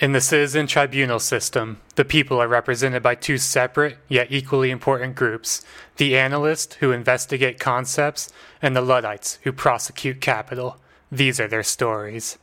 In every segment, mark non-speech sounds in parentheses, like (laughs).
In the citizen tribunal system, the people are represented by two separate yet equally important groups the analysts who investigate concepts, and the Luddites who prosecute capital. These are their stories.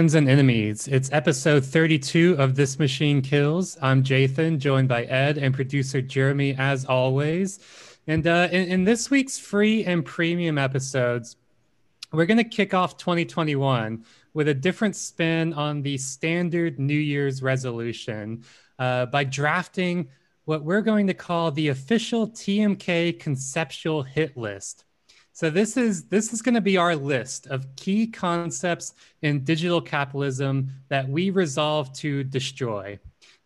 Friends and enemies. It's episode 32 of This Machine Kills. I'm Jathan, joined by Ed and producer Jeremy, as always. And uh, in, in this week's free and premium episodes, we're going to kick off 2021 with a different spin on the standard New Year's resolution uh, by drafting what we're going to call the official TMK conceptual hit list. So this is this is going to be our list of key concepts in digital capitalism that we resolve to destroy.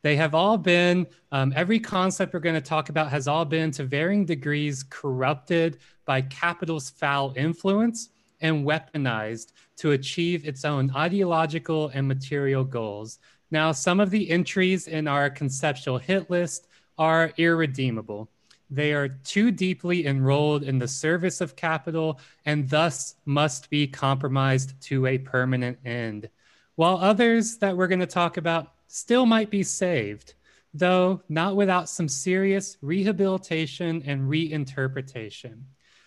They have all been um, every concept we're going to talk about has all been to varying degrees corrupted by capital's foul influence and weaponized to achieve its own ideological and material goals. Now, some of the entries in our conceptual hit list are irredeemable. They are too deeply enrolled in the service of capital and thus must be compromised to a permanent end. While others that we're going to talk about still might be saved, though not without some serious rehabilitation and reinterpretation.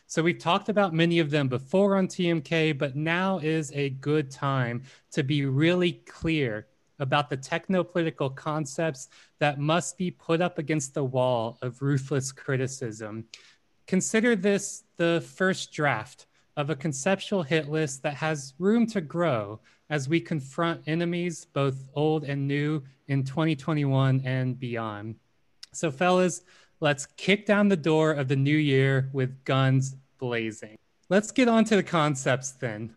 So we've talked about many of them before on TMK, but now is a good time to be really clear about the technopolitical concepts that must be put up against the wall of ruthless criticism. Consider this the first draft of a conceptual hit list that has room to grow as we confront enemies, both old and new, in 2021 and beyond. So, fellas, let's kick down the door of the new year with guns blazing. Let's get on to the concepts then.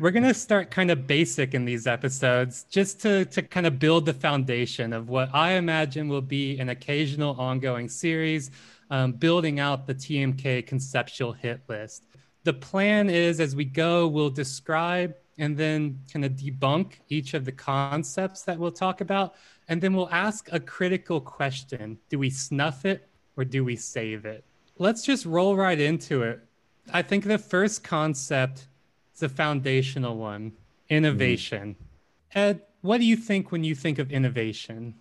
We're gonna start kind of basic in these episodes, just to to kind of build the foundation of what I imagine will be an occasional ongoing series, um, building out the TMK conceptual hit list. The plan is, as we go, we'll describe and then kind of debunk each of the concepts that we'll talk about, and then we'll ask a critical question: Do we snuff it or do we save it? Let's just roll right into it. I think the first concept it's a foundational one innovation. Mm-hmm. Ed, what do you think when you think of innovation?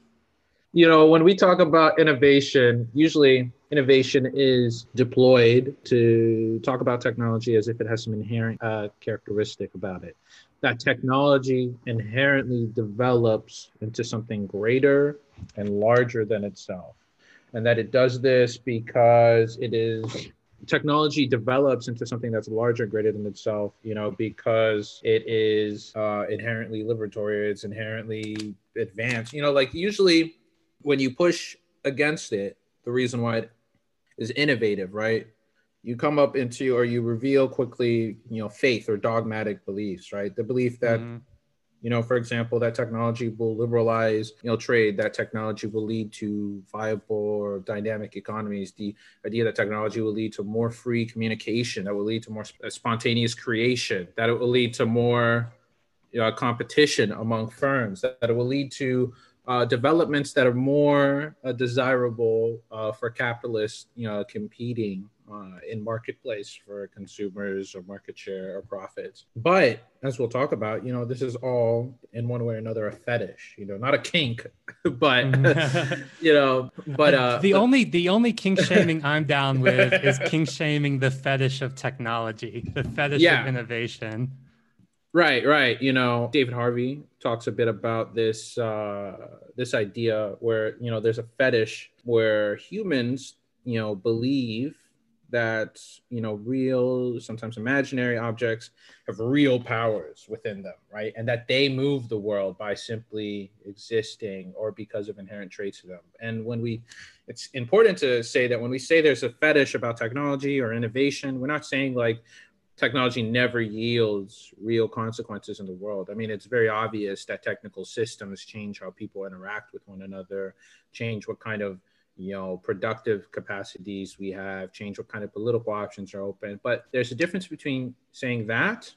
You know, when we talk about innovation, usually innovation is deployed to talk about technology as if it has some inherent uh, characteristic about it. That technology inherently develops into something greater and larger than itself. And that it does this because it is technology develops into something that's larger, and greater than itself, you know, because it is uh, inherently liberatory, it's inherently advanced. You know, like usually when you push against it, the reason why it is innovative, right? You come up into or you reveal quickly, you know, faith or dogmatic beliefs, right? The belief that mm-hmm you know, for example, that technology will liberalize, you know, trade. That technology will lead to viable or dynamic economies. The idea that technology will lead to more free communication, that will lead to more spontaneous creation, that it will lead to more you know, competition among firms, that, that it will lead to uh, developments that are more uh, desirable uh, for capitalists, you know, competing uh, in marketplace for consumers or market share or profits. But as we'll talk about, you know, this is all in one way or another a fetish. You know, not a kink, (laughs) but (laughs) you know, but uh, the only the only kink shaming I'm down with is kink shaming the fetish of technology, the fetish yeah. of innovation. Right, right. You know, David Harvey talks a bit about this uh, this idea where you know there's a fetish where humans you know believe that you know real sometimes imaginary objects have real powers within them right and that they move the world by simply existing or because of inherent traits of them and when we it's important to say that when we say there's a fetish about technology or innovation we're not saying like technology never yields real consequences in the world. I mean, it's very obvious that technical systems change how people interact with one another, change what kind of you know productive capacities we have, change what kind of political options are open. But there's a difference between saying that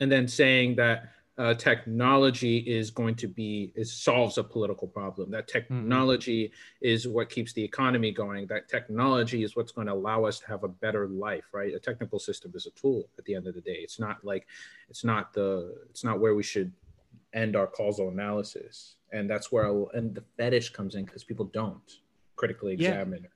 and then saying that uh, technology is going to be is solves a political problem that mm-hmm. technology mm-hmm. is what keeps the economy going that technology is what's going to allow us to have a better life right a technical system is a tool at the end of the day it's not like it's not the it's not where we should end our causal analysis and that's where I'll, and the fetish comes in because people don't critically examine yeah.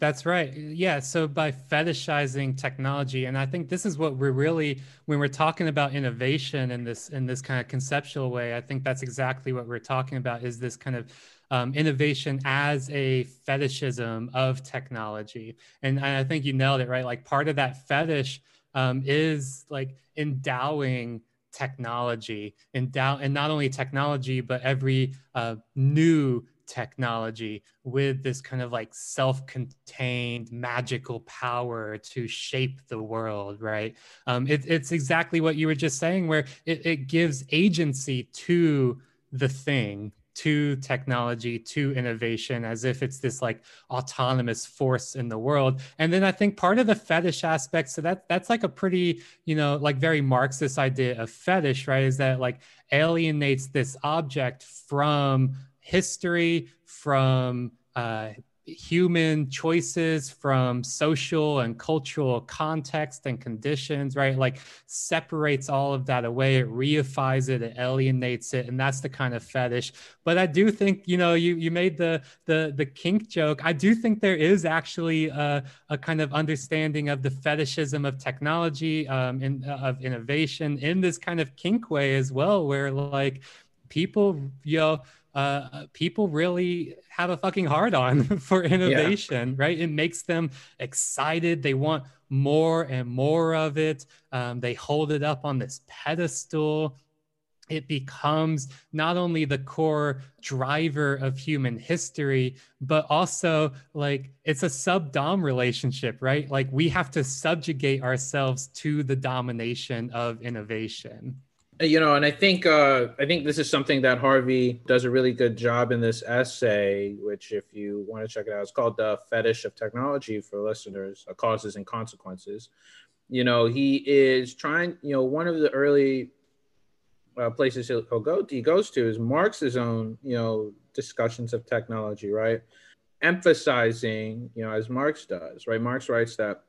That's right. Yeah. So by fetishizing technology, and I think this is what we're really when we're talking about innovation in this in this kind of conceptual way, I think that's exactly what we're talking about is this kind of um, innovation as a fetishism of technology. And, and, I think you nailed it, right? Like part of that fetish um, is like endowing technology, endow and not only technology, but every uh, new technology with this kind of like self-contained magical power to shape the world right? Um, it, it's exactly what you were just saying where it, it gives agency to the thing to technology to innovation as if it's this like autonomous force in the world. And then i think part of the fetish aspect so that that's like a pretty you know like very marxist idea of fetish right is that like alienates this object from history, from uh, human choices, from social and cultural context and conditions, right? Like separates all of that away. It reifies it, it alienates it, and that's the kind of fetish. But I do think, you know, you you made the the the kink joke. I do think there is actually a, a kind of understanding of the fetishism of technology, um, uh, of innovation in this kind of kink way as well, where like people, you know uh, people really have a fucking hard on (laughs) for innovation, yeah. right? It makes them excited. They want more and more of it. Um, they hold it up on this pedestal. It becomes not only the core driver of human history, but also like it's a sub dom relationship, right? Like we have to subjugate ourselves to the domination of innovation you know and i think uh, i think this is something that harvey does a really good job in this essay which if you want to check it out it's called the fetish of technology for listeners causes and consequences. You know he is trying you know one of the early uh, places he'll, he'll go he goes to is marx's own you know discussions of technology right? Emphasizing you know as marx does right? Marx writes that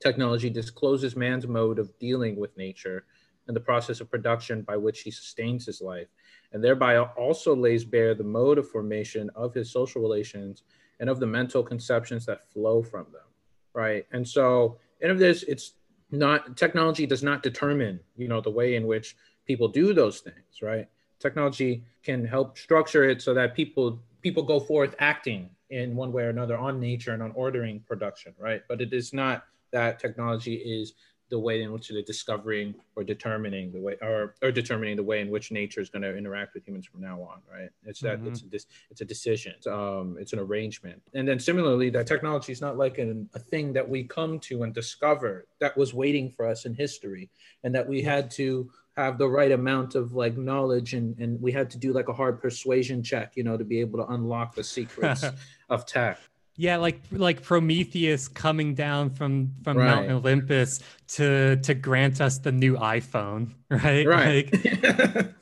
technology discloses man's mode of dealing with nature and the process of production by which he sustains his life, and thereby also lays bare the mode of formation of his social relations and of the mental conceptions that flow from them. Right. And so, and of this, it's not technology does not determine, you know, the way in which people do those things, right? Technology can help structure it so that people people go forth acting in one way or another on nature and on ordering production, right? But it is not that technology is the way in which they're discovering or determining the way or, or determining the way in which nature is going to interact with humans from now on right? It's that mm-hmm. it's a it's a decision it's, um it's an arrangement. And then similarly that technology is not like an, a thing that we come to and discover that was waiting for us in history and that we had to have the right amount of like knowledge and and we had to do like a hard persuasion check you know to be able to unlock the secrets (laughs) of tech yeah, like like Prometheus coming down from from right. Mount Olympus to to grant us the new iPhone, (laughs) right? Right. Like, (laughs)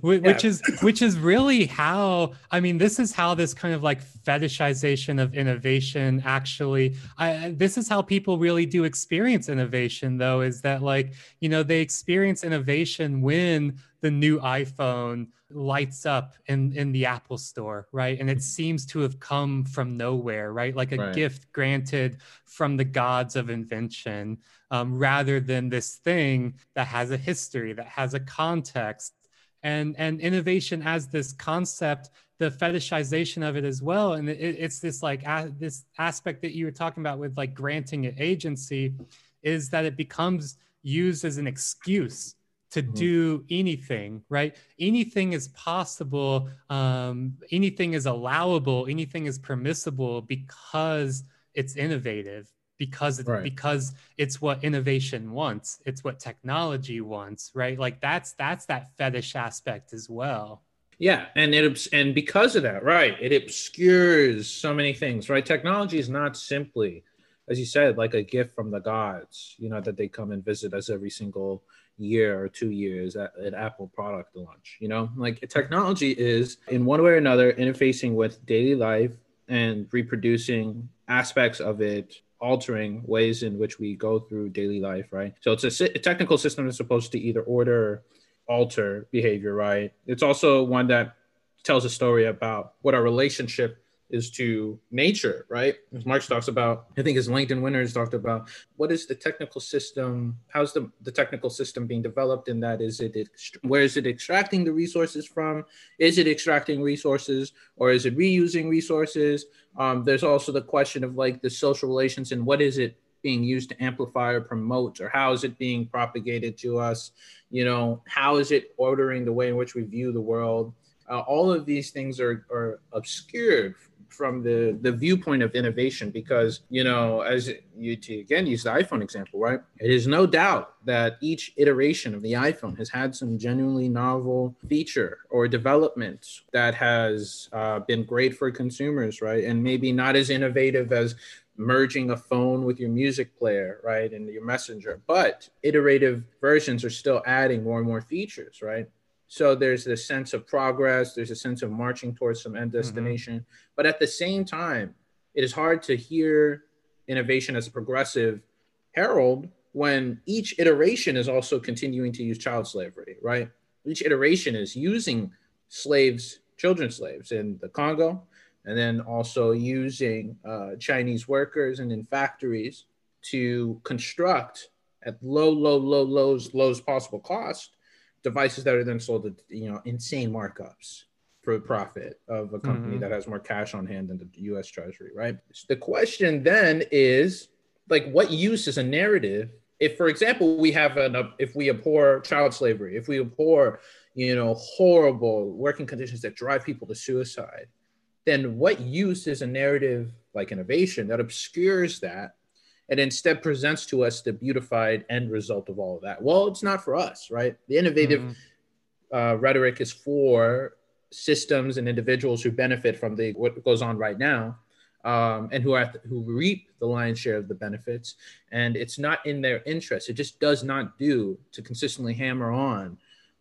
which yeah. is which is really how i mean this is how this kind of like fetishization of innovation actually I, this is how people really do experience innovation though is that like you know they experience innovation when the new iphone lights up in in the apple store right and it seems to have come from nowhere right like a right. gift granted from the gods of invention um, rather than this thing that has a history that has a context and and innovation as this concept the fetishization of it as well. And it, it's this like a, this aspect that you were talking about with like granting it agency is that it becomes used as an excuse to mm-hmm. do anything right? Anything is possible um, anything is allowable anything is permissible because it's innovative because it's right. because it's what innovation wants it's what technology wants right? Like that's that's that fetish aspect as well. Yeah and it and because of that right it obscures so many things right? Technology is not simply as you said like a gift from the gods you know that they come and visit us every single year or two years at, at apple product launch you know? Like technology is in one way or another interfacing with daily life and reproducing aspects of it altering ways in which we go through daily life, right? So it's a, a technical system that's supposed to either order, alter behavior, right? It's also one that tells a story about what our relationship is to nature, right? As Marx talks about, I think his Langdon Winner's talked about what is the technical system? How's the, the technical system being developed in that? Is it, where is it extracting the resources from? Is it extracting resources or is it reusing resources? Um, there's also the question of like the social relations and what is it being used to amplify or promote or how is it being propagated to us? You know, how is it ordering the way in which we view the world? Uh, all of these things are, are obscured from the the viewpoint of innovation because you know as you to again use the iphone example right it is no doubt that each iteration of the iphone has had some genuinely novel feature or development that has uh, been great for consumers right and maybe not as innovative as merging a phone with your music player, right, and your messenger. But iterative versions are still adding more and more features, right? So there's this sense of progress, there's a sense of marching towards some end mm-hmm. destination. Mm-hmm. But at the same time, it is hard to hear innovation as a progressive herald when each iteration is also continuing to use child slavery, right? Each iteration is using slaves, children slaves in the Congo, and then also using uh, Chinese workers and in factories to construct at low, low, low, lows, lowest possible cost devices that are then sold at you know insane markups for profit of a company mm-hmm. that has more cash on hand than the U.S. Treasury, right? So the question then is like, what use is a narrative? If, for example, we have an if we abhor child slavery, if we abhor you know horrible working conditions that drive people to suicide, then what use is a narrative like innovation that obscures that and instead presents to us the beautified end result of all of that. Well, it's not for us, right? The innovative mm-hmm. uh, rhetoric is for systems and individuals who benefit from the what goes on right now, um, and who to, who reap the lion's share of the benefits. And it's not in their interest. It just does not do to consistently hammer on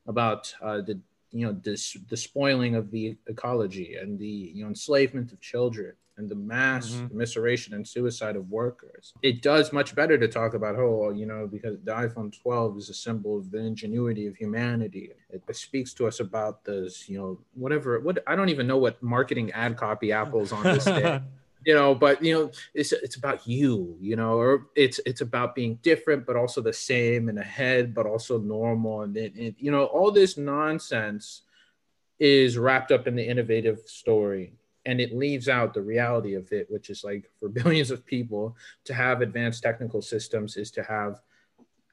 about uh, the you know this the spoiling of the ecology and the you know enslavement of children and the mass mm-hmm. immiseration and suicide of workers. It does much better to talk about, oh, you know, because the iPhone 12 is a symbol of the ingenuity of humanity. It, it speaks to us about this, you know, whatever. What I don't even know what marketing ad copy Apple's on this day. (laughs) you know but you know it's it's about you you know or it's it's about being different but also the same and ahead but also normal and it, it, you know all this nonsense is wrapped up in the innovative story and it leaves out the reality of it which is like for (laughs) billions of people to have advanced technical systems is to have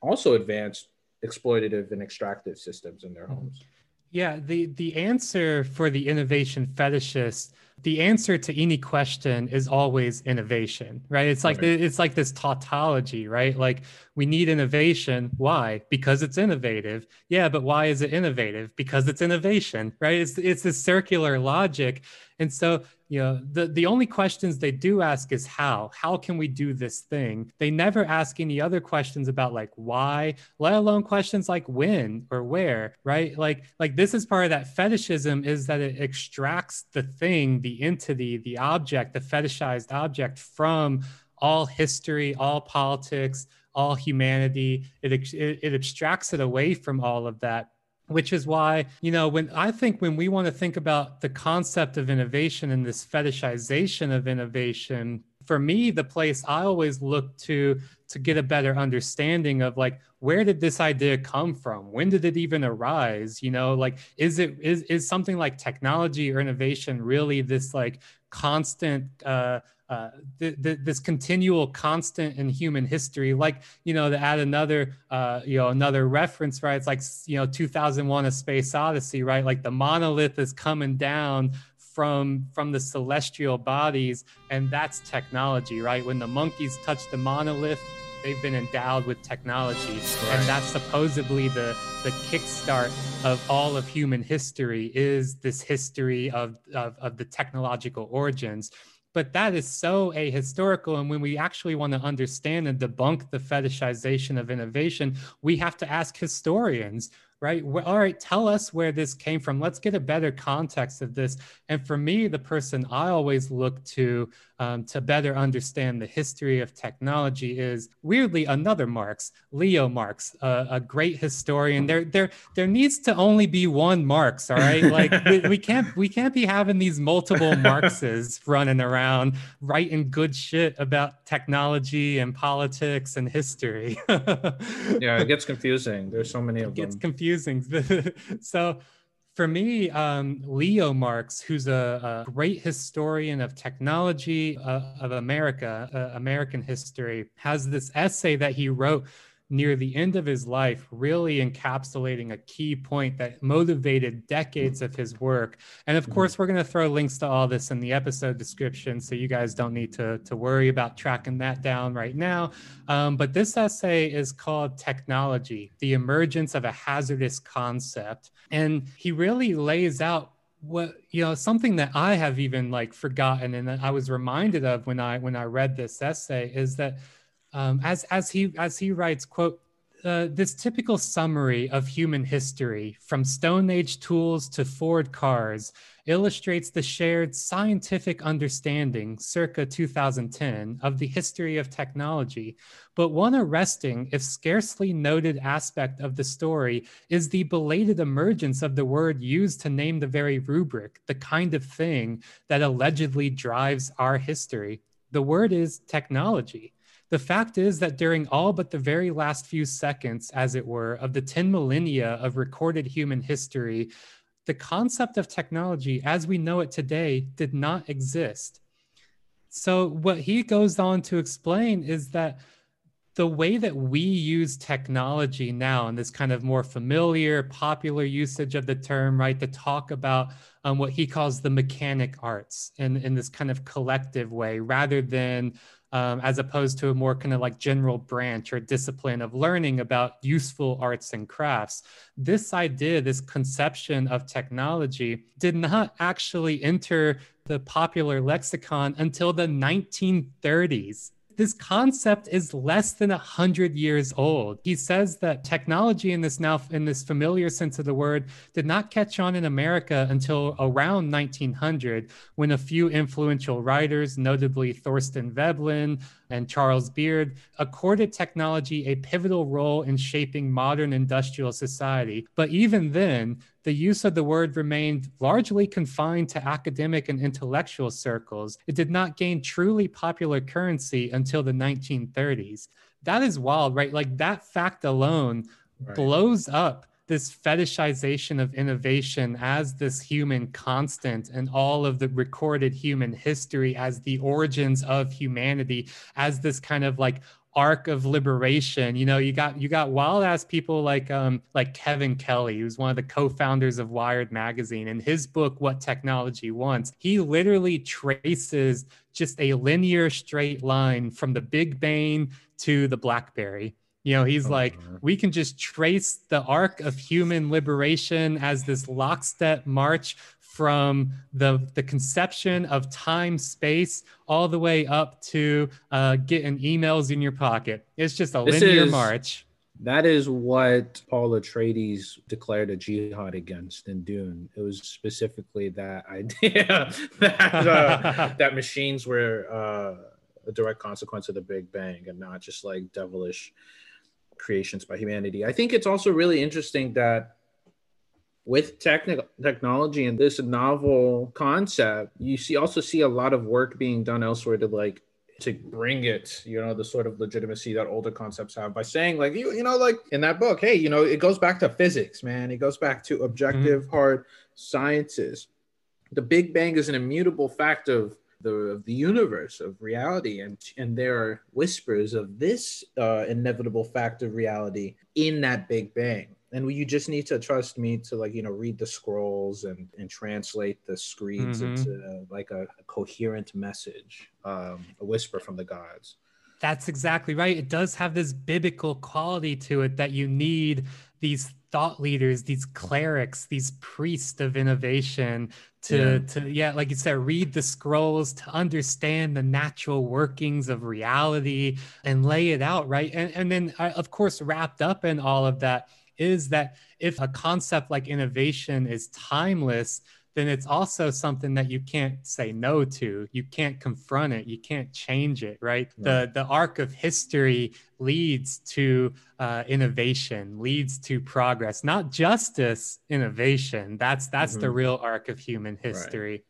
also advanced exploitative and extractive systems in their mm-hmm. homes. Yeah the the answer for the innovation fetishist the answer to any question is always innovation right? It's like right. it's like this tautology right? Like we need innovation. Why? Because it's innovative. Yeah but why is it innovative? Because it's innovation right? It's it's this circular logic. And so you know the the only questions they do ask is how. How can we do this thing? They never ask any other questions about like why let alone questions like when or where right? Like like this is part of that fetishism is that it extracts the thing the entity the object the fetishized object from all history all politics all humanity. It, it, it abstracts it away from all of that which is why you know when i think when we want to think about the concept of innovation and this fetishization of innovation for me, the place I always look to to get a better understanding of like where did this idea come from? When did it even arise? You know, like is it is is something like technology or innovation really this like constant uh uh, th- th- this continual constant in human history like you know to add another uh, you know another reference right it's like you know 2001 a space odyssey right like the monolith is coming down from from the celestial bodies and that's technology right? When the monkeys touch the monolith they've been endowed with technology. Right. and that's supposedly the the kickstart of all of human history is this history of, of, of the technological origins. But that is so ahistorical and when we actually want to understand and debunk the fetishization of innovation we have to ask historians right? all right, tell us where this came from. Let's get a better context of this. And for me, the person I always look to um, to better understand the history of technology is weirdly another Marx, Leo Marx, uh, a great historian. There, there, there needs to only be one Marx. All right, (laughs) like we, we can't we can't be having these multiple Marxes running around writing good shit about technology and politics and history. (laughs) yeah, it gets confusing. There's so many of it them. Gets confusing. (laughs) so for me, um, Leo Marx, who's a, a, great historian of technology uh, of America, uh, American history, has this essay that he wrote near the end of his life, really encapsulating a key point that motivated decades of his work. And of mm-hmm. course, we're going to throw links to all this in the episode description, so you guys don't need to, to worry about tracking that down right now. Um, but this essay is called Technology The Emergence of a Hazardous Concept. And he really lays out what you know something that i have even like forgotten and that i was reminded of when i when i read this essay is that um, as as he as he writes, quote. Uh, this typical summary of human history, from Stone Age tools to Ford cars, illustrates the shared scientific understanding, circa 2010, of the history of technology. But one arresting, if scarcely noted aspect of the story is the belated emergence of the word used to name the very rubric, the kind of thing that allegedly drives our history. The word is technology. The fact is that during all but the very last few seconds, as it were, of the 10 millennia of recorded human history, the concept of technology as we know it today did not exist. So, what he goes on to explain is that the way that we use technology now and this kind of more familiar popular usage of the term right to talk about um, what he calls the mechanic arts in, in this kind of collective way rather than um, as opposed to a more kind of like general branch or discipline of learning about useful arts and crafts. This idea, this conception of technology did not actually enter the popular lexicon until the 1930s this concept is less than a hundred years old. He says that technology in this now in this familiar sense of the word did not catch on in America until around 1900, when a few influential writers, notably Thorstein Veblen, and Charles Beard accorded technology a pivotal role in shaping modern industrial society. But even then, the use of the word remained largely confined to academic and intellectual circles. It did not gain truly popular currency until the 1930s. That is wild, right? Like that fact alone right. blows up this fetishization of innovation as this human constant and all of the recorded human history as the origins of humanity as this kind of like arc of liberation. You know you got you got wild ass people like um like kevin kelly who's one of the co-founders of wired magazine and his book what technology wants. He literally traces just a linear straight line from the big bang to the blackberry you know, he's oh, like, we can just trace the arc of human liberation as this lockstep march from the the conception of time space all the way up to uh, getting emails in your pocket. It's just a this linear is, march. That is what Paul Atreides declared a jihad against in Dune. It was specifically that (laughs) idea (laughs) that uh, (laughs) that machines were uh, a direct consequence of the Big Bang and not just like devilish creations by humanity. I think it's also really interesting that with technical technology and this novel concept, you see also see a lot of work being done elsewhere to like to bring it, you know, the sort of legitimacy that older concepts have by saying, like, you, you know, like in that book, hey, you know, it goes back to physics, man. It goes back to objective, mm-hmm. hard sciences. The Big Bang is an immutable fact of the of the universe of reality, and and there are whispers of this uh, inevitable fact of reality in that Big Bang. And you just need to trust me to like you know read the scrolls and and translate the screens mm-hmm. into like a, a, coherent message um, a whisper from the gods. That's exactly right. It does have this biblical quality to it that you need these thought leaders these clerics these priests of innovation to yeah. to yeah like you said read the scrolls to understand the natural workings of reality and lay it out right and and then uh, of course wrapped up in all of that is that if a concept like innovation is timeless, then it's also something that you can't say no to. You can't confront it. You can't change it, right? The the arc of history leads to uh, innovation, leads to progress, not justice, innovation. That's that's mm-hmm. the real arc of human history. Right.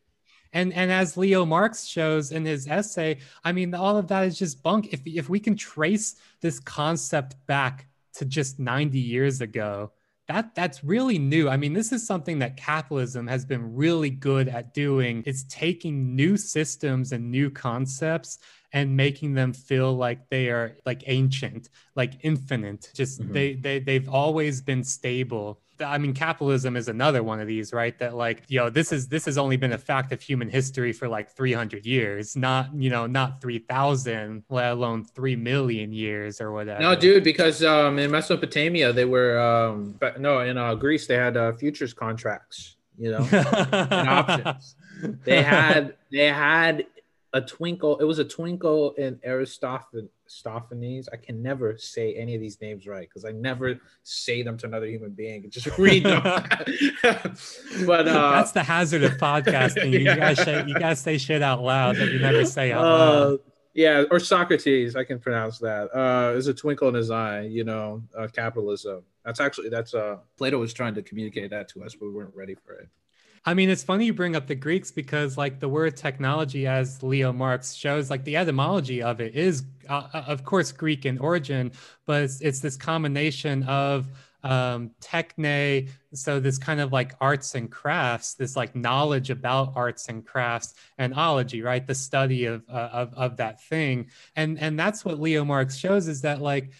And and as Leo Marx shows in his essay, I mean, all of that is just bunk. If if we can trace this concept back to just 90 years ago that that's really new. I mean this is something that capitalism has been really good at doing. Is taking new systems and new concepts and making them feel like they are like ancient like infinite. Just mm-hmm. they, they they've always been stable I mean, capitalism is another one of these, right? That like, you know, this is this has only been a fact of human history for like 300 years, not you know, not 3,000, let alone three million years or whatever. No, dude, because um, in Mesopotamia they were um, no, in uh, Greece they had uh, futures contracts, you know, and options. (laughs) They had they had a twinkle. It was a twinkle in Aristophanes Stophanes. I can never say any of these names right because I never say them to another human being. Just read them. (laughs) but uh, that's the hazard of podcasting. (laughs) yeah. You guys say you guys say shit out loud that you never say out loud. Uh, yeah, or Socrates. I can pronounce that. Uh, there's a twinkle in his eye. You know, uh, capitalism. That's actually that's uh Plato was trying to communicate that to us, but we weren't ready for it. I mean, it's funny you bring up the Greeks because, like, the word technology, as Leo Marx shows, like, the etymology of it is, uh, uh, of course, Greek in origin, but it's, it's this combination of um, techne, so this kind of like arts and crafts, this like knowledge about arts and crafts, and ology, right? The study of, uh, of, of that thing. And, and that's what Leo Marx shows is that, like,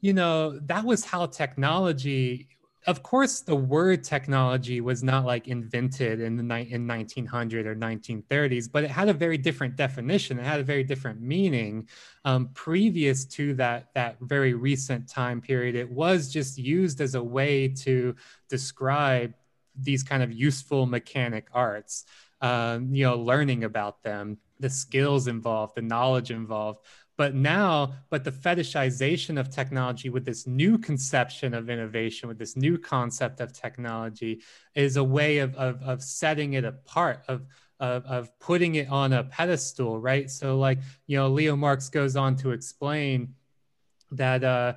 you know, that was how technology of course the word technology was not like invented in the ni- in 1900 or 1930s but it had a very different definition. It had a very different meaning. Um, previous to that that very recent time period it was just used as a way to describe these kind of useful mechanic arts um, you know learning about them the skills involved the knowledge involved but now, but the fetishization of technology with this new conception of innovation, with this new concept of technology, is a way of, of, of setting it apart, of, of, of putting it on a pedestal, right? So, like, you know, Leo Marx goes on to explain that, uh,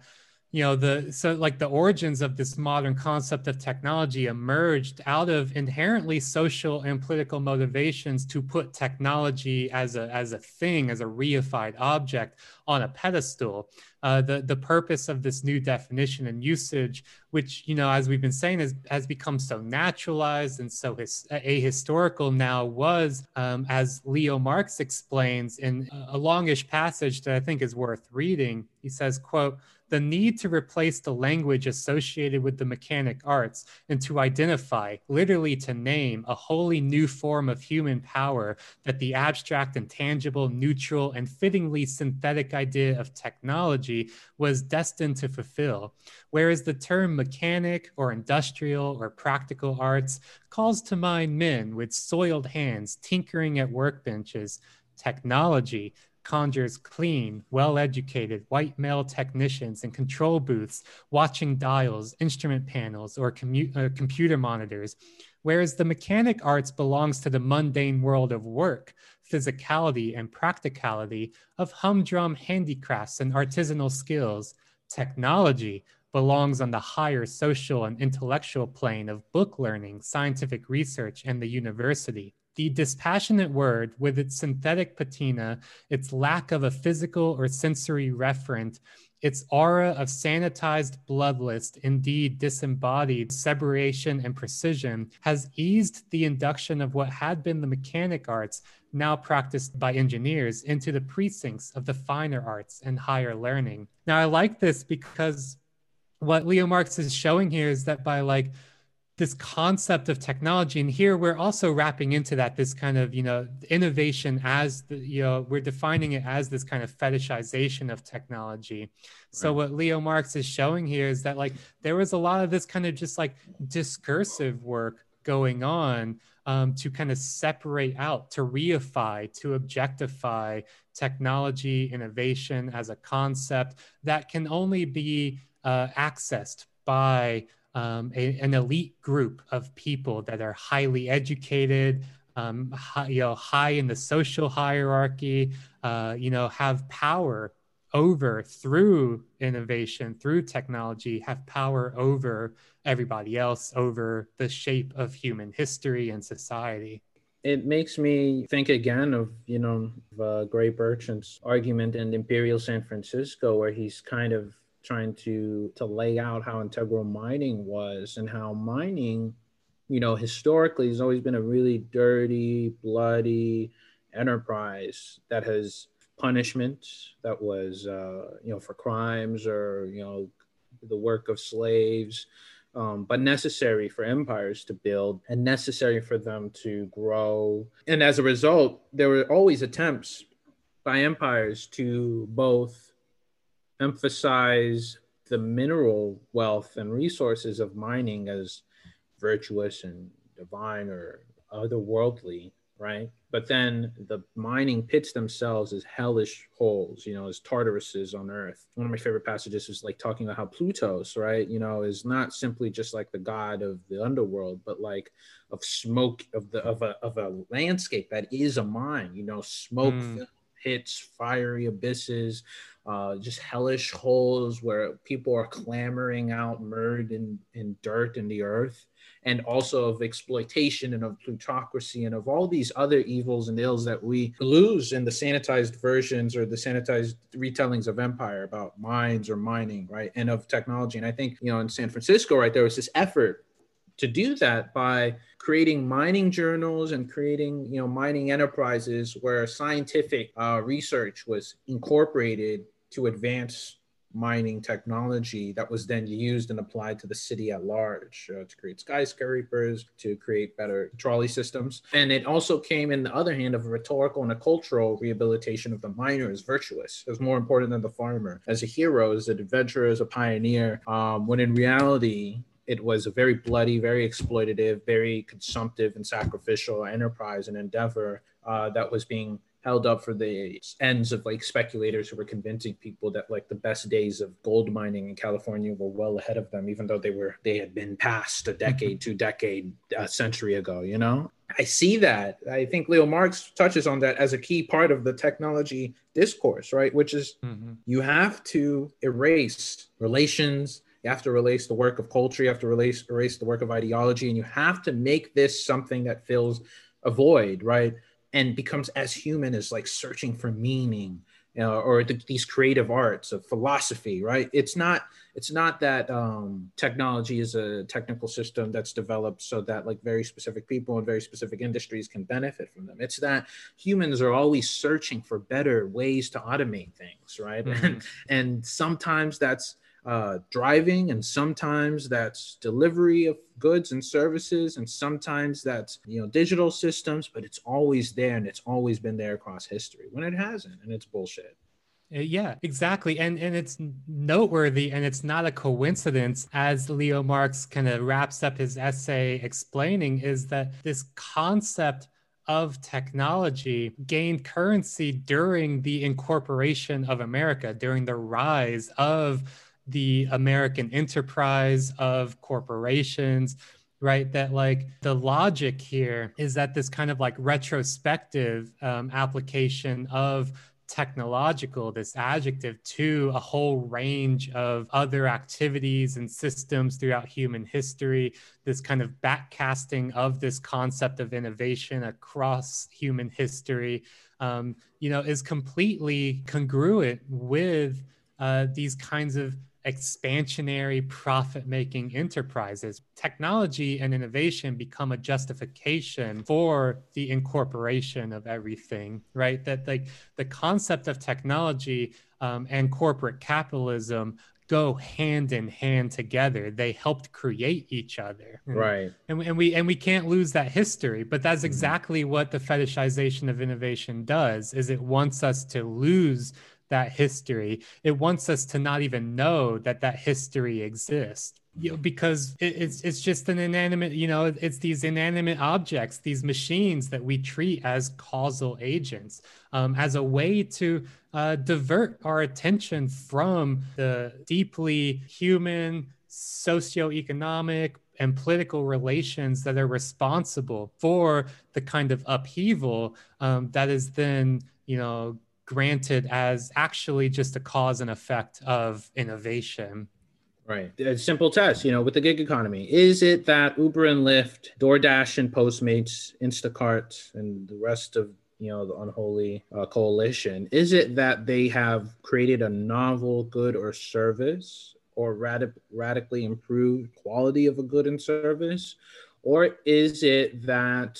you know the so like the origins of this modern concept of technology emerged out of inherently social and political motivations to put technology as a as a thing as a reified object on a pedestal. Uh, the the purpose of this new definition and usage which you know as we've been saying has, has become so naturalized and so his, ahistorical now was um, as leo marx explains in a longish passage that i think is worth reading. He says quote the need to replace the language associated with the mechanic arts and to identify, literally to name, a wholly new form of human power that the abstract and tangible, neutral, and fittingly synthetic idea of technology was destined to fulfill. Whereas the term mechanic or industrial or practical arts calls to mind men with soiled hands tinkering at workbenches, technology conjures clean, well educated white male technicians in control booths watching dials, instrument panels, or commu- uh, computer monitors, whereas the mechanic arts belongs to the mundane world of work, physicality, and practicality of humdrum handicrafts and artisanal skills. Technology belongs on the higher social and intellectual plane of book learning, scientific research, and the university. The dispassionate word, with its synthetic patina, its lack of a physical or sensory referent, its aura of sanitized bloodlust, indeed disembodied separation and precision, has eased the induction of what had been the mechanic arts, now practiced by engineers, into the precincts of the finer arts and higher learning. Now, I like this because what Leo Marx is showing here is that by like this concept of technology and here we're also wrapping into that this kind of you know innovation as the you know we're defining it as this kind of fetishization of technology right. so what leo marx is showing here is that like there was a lot of this kind of just like discursive work going on um, to kind of separate out to reify to objectify technology innovation as a concept that can only be uh, accessed by um, a, an elite group of people that are highly educated, um, high, you know, high in the social hierarchy, uh, you know, have power over through innovation, through technology, have power over everybody else, over the shape of human history and society. It makes me think again of, you know, of, uh, Gray Brechin's argument in Imperial San Francisco, where he's kind of trying to to lay out how integral mining was and how mining you know historically has always been a really dirty bloody enterprise that has punishment that was uh, you know for crimes or you know the work of slaves um, but necessary for empires to build and necessary for them to grow. And as a result there were always attempts by empires to both emphasize the mineral wealth and resources of mining as virtuous and divine or otherworldly, right? But then the mining pits themselves as hellish holes, you know, as Tartaruses on Earth. One of my favorite passages is like talking about how Plutos, right, you know, is not simply just like the god of the underworld, but like of smoke of the of a of a landscape that is a mine, you know, smoke mm. pits, fiery abysses, uh, just hellish holes where people are clamoring out murd and, dirt in the earth, and also of exploitation and of plutocracy and of all these other evils and ills that we lose in the sanitized versions or the sanitized retellings of empire about mines or mining, right? And of technology. And I think, you know, in San Francisco, right, there was this effort to do that by creating mining journals and creating you know mining enterprises where scientific uh, research was incorporated to advance mining technology that was then used and applied to the city at large uh, to create skyscrapers, to create better trolley systems. And it also came in the other hand of a rhetorical and a cultural rehabilitation of the miner as virtuous, as more important than the farmer, as a hero, as an adventurer, as a pioneer, um, when in reality, it was a very bloody, very exploitative, very consumptive and sacrificial enterprise and endeavor uh, that was being held up for the ends of like speculators who were convincing people that like the best days of gold mining in California were well ahead of them, even though they were they had been past a decade, two decade, a century ago. You know, I see that. I think Leo Marx touches on that as a key part of the technology discourse, right? Which is mm-hmm. you have to erase relations. You have to erase the work of culture. You have to erase, erase the work of ideology, and you have to make this something that fills a void, right? And becomes as human as like searching for meaning you know, or the, these creative arts of philosophy right? It's not it's not that um, technology is a technical system that's developed so that like very specific people and very specific industries can benefit from them. It's that humans are always searching for better ways to automate things right? (laughs) Mm-hmm. and, and sometimes that's uh, driving, and sometimes that's delivery of goods and services, and sometimes that's you know digital systems. But it's always there, and it's always been there across history. When it hasn't, and it's bullshit. Uh, yeah, exactly. And and it's noteworthy and it's not a coincidence as Leo Marx kind of wraps up his essay explaining is that this concept of technology gained currency during the incorporation of America, during the rise of the American enterprise of corporations, right? That like the logic here is that this kind of like retrospective um, application of technological, this adjective, to a whole range of other activities and systems throughout human history. This kind of backcasting of this concept of innovation across human history, um, you know, is completely congruent with uh, these kinds of expansionary profit making enterprises. Technology and innovation become a justification for the incorporation of everything, right? That like the concept of technology um, and corporate capitalism go hand in hand together they helped create each other right and, and we and we can't lose that history but that's mm-hmm. exactly what the fetishization of innovation does is it wants us to lose that history. It wants us to not even know that that history exists. You know, because it, it's it's just an inanimate, you know, it's these inanimate objects, these machines that we treat as causal agents, um, as a way to uh, divert our attention from the deeply human, socioeconomic, and political relations that are responsible for the kind of upheaval um, that is then you know granted as actually just a cause and effect of innovation. Right. A simple test, you know, with the gig economy. Is it that Uber and Lyft, DoorDash and Postmates, Instacart, and the rest of you know the unholy uh, coalition is it that they have created a novel good or service or rad- radically improved quality of a good and service or is it that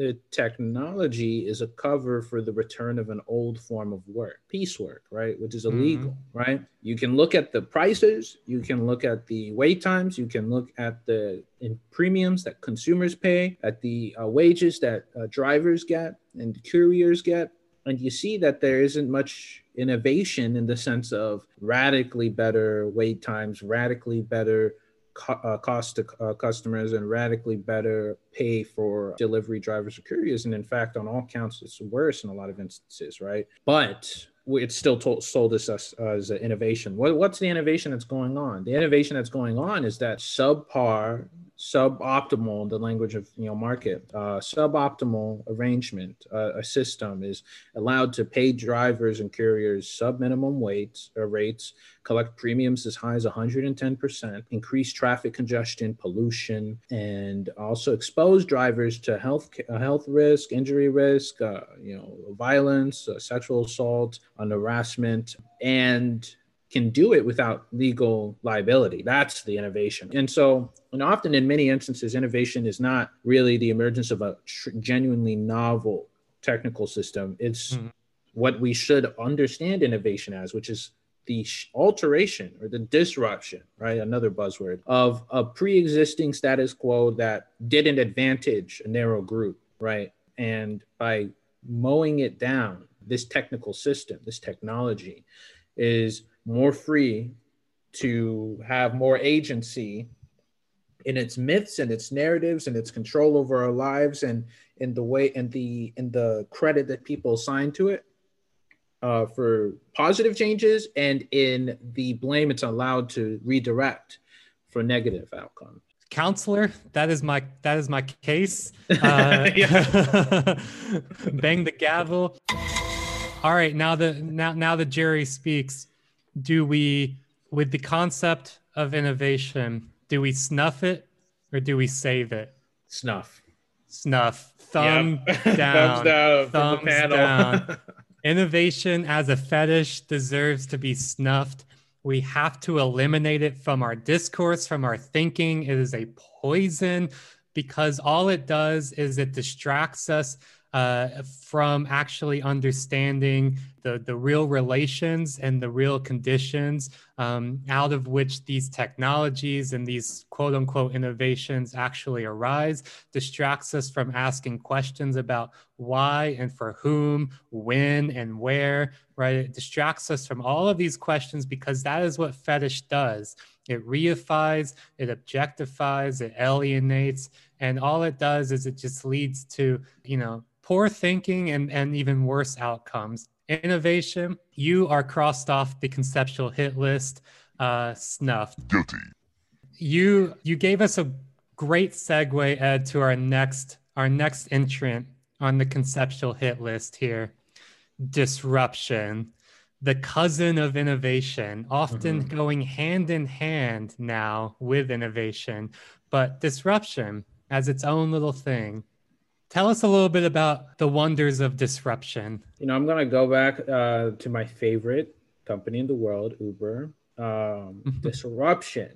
the technology is a cover for the return of an old form of work, piecework, right? Which is illegal, mm-hmm. right? You can look at the prices, you can look at the wait times, you can look at the premiums that consumers pay, at the uh, wages that uh, drivers get and couriers get. And you see that there isn't much innovation in the sense of radically better wait times, radically better co- uh, cost to uh, customers and radically better pay for delivery drivers or couriers. And in fact, on all counts, it's worse in a lot of instances, right? But it's still told, sold as, as, as an innovation. What, what's the innovation that's going on? The innovation that's going on is that subpar suboptimal the language of you know market. Uh, suboptimal arrangement uh, a system is allowed to pay drivers and couriers sub minimum weights or uh, rates collect premiums as high as 110% increase traffic congestion pollution and also expose drivers to health uh, health risk injury risk uh, you know violence uh, sexual assault harassment and can do it without legal liability. That's the innovation. And so, and often in many instances, innovation is not really the emergence of a tr- genuinely novel technical system. It's mm-hmm. what we should understand innovation as, which is the alteration or the disruption, right? Another buzzword of a pre existing status quo that didn't advantage a narrow group, right? And by mowing it down, this technical system, this technology is more free to have more agency in its myths and its narratives and its control over our lives and in the way and the in the credit that people assign to it uh, for positive changes and in the blame it's allowed to redirect for negative outcomes. Counselor that is my that is my case. (laughs) Uh, (laughs) bang the gavel. All right now the now now the jury speaks do we, with the concept of innovation, do we snuff it or do we save it? Snuff. Snuff. Thumb yep. down. (laughs) Thumbs down. Thumbs down. (laughs) Innovation as a fetish deserves to be snuffed. We have to eliminate it from our discourse, from our thinking. It is a poison because all it does is it distracts us uh, from actually understanding the, the real relations and the real conditions um, out of which these technologies and these quote unquote innovations actually arise, distracts us from asking questions about why and for whom, when and where, right? It distracts us from all of these questions because that is what fetish does. It reifies, it objectifies, it alienates, and all it does is it just leads to, you know, poor thinking and, and even worse outcomes. Innovation, you are crossed off the conceptual hit list, uh, snuffed. Guilty. You you gave us a great segue, Ed, to our next our next entrant on the conceptual hit list here. disruption, the cousin of innovation, often mm-hmm. going hand in hand now with innovation, but disruption as its own little thing. Tell us a little bit about the wonders of disruption. You know, I'm going to go back uh, to my favorite company in the world, Uber. Um, disruption.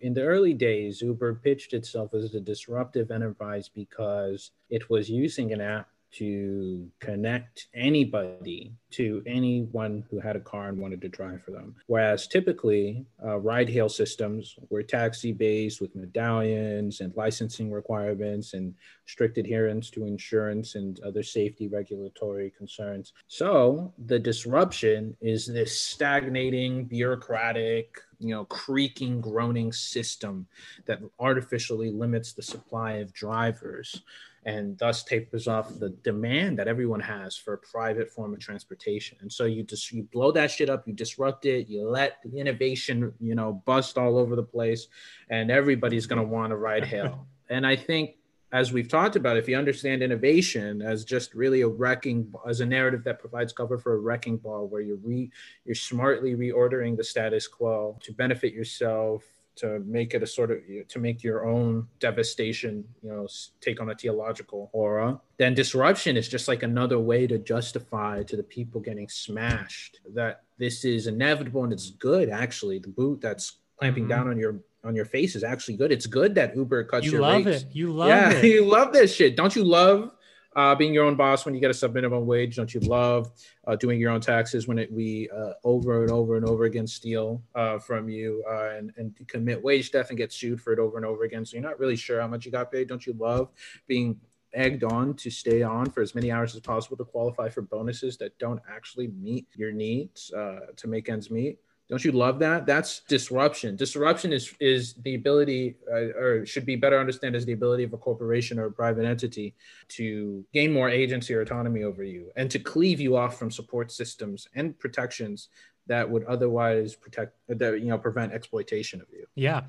In the early days, Uber pitched itself as a disruptive enterprise because it was using an app to connect anybody to anyone who had a car and wanted to drive for them. Whereas typically, uh, ride hail systems were taxi based with medallions and licensing requirements and strict adherence to insurance and other safety regulatory concerns. So the disruption is this stagnating, bureaucratic, you know, creaking, groaning system that artificially limits the supply of drivers and thus tapers off the demand that everyone has for a private form of transportation. And so you just you blow that shit up, you disrupt it, you let the innovation, you know, bust all over the place, and everybody's gonna want to ride hail. (laughs) and I think as we've talked about, if you understand innovation as just really a wrecking, as a narrative that provides cover for a wrecking ball, where you're re, you're smartly reordering the status quo to benefit yourself to make it a sort of to make your own devastation you know take on a theological aura then disruption is just like another way to justify to the people getting smashed that this is inevitable and it's good actually. The boot that's clamping mm-hmm. down on your on your face is actually good. It's good that uber cuts you your love rates. it. You love yeah, (laughs) it. you love this shit. Don't you love uh, being your own boss when you get a sub minimum wage. Don't you love uh, doing your own taxes when it, we uh, over and over and over again steal uh, from you uh, and, and commit wage theft and get sued for it over and over again? So you're not really sure how much you got paid. Don't you love being egged on to stay on for as many hours as possible to qualify for bonuses that don't actually meet your needs uh, to make ends meet? Don't you love that? That's disruption. Disruption is is the ability, uh, or should be better understood as the ability of a corporation or a private entity to gain more agency or autonomy over you, and to cleave you off from support systems and protections that would otherwise protect, that you know, prevent exploitation of you. Yeah,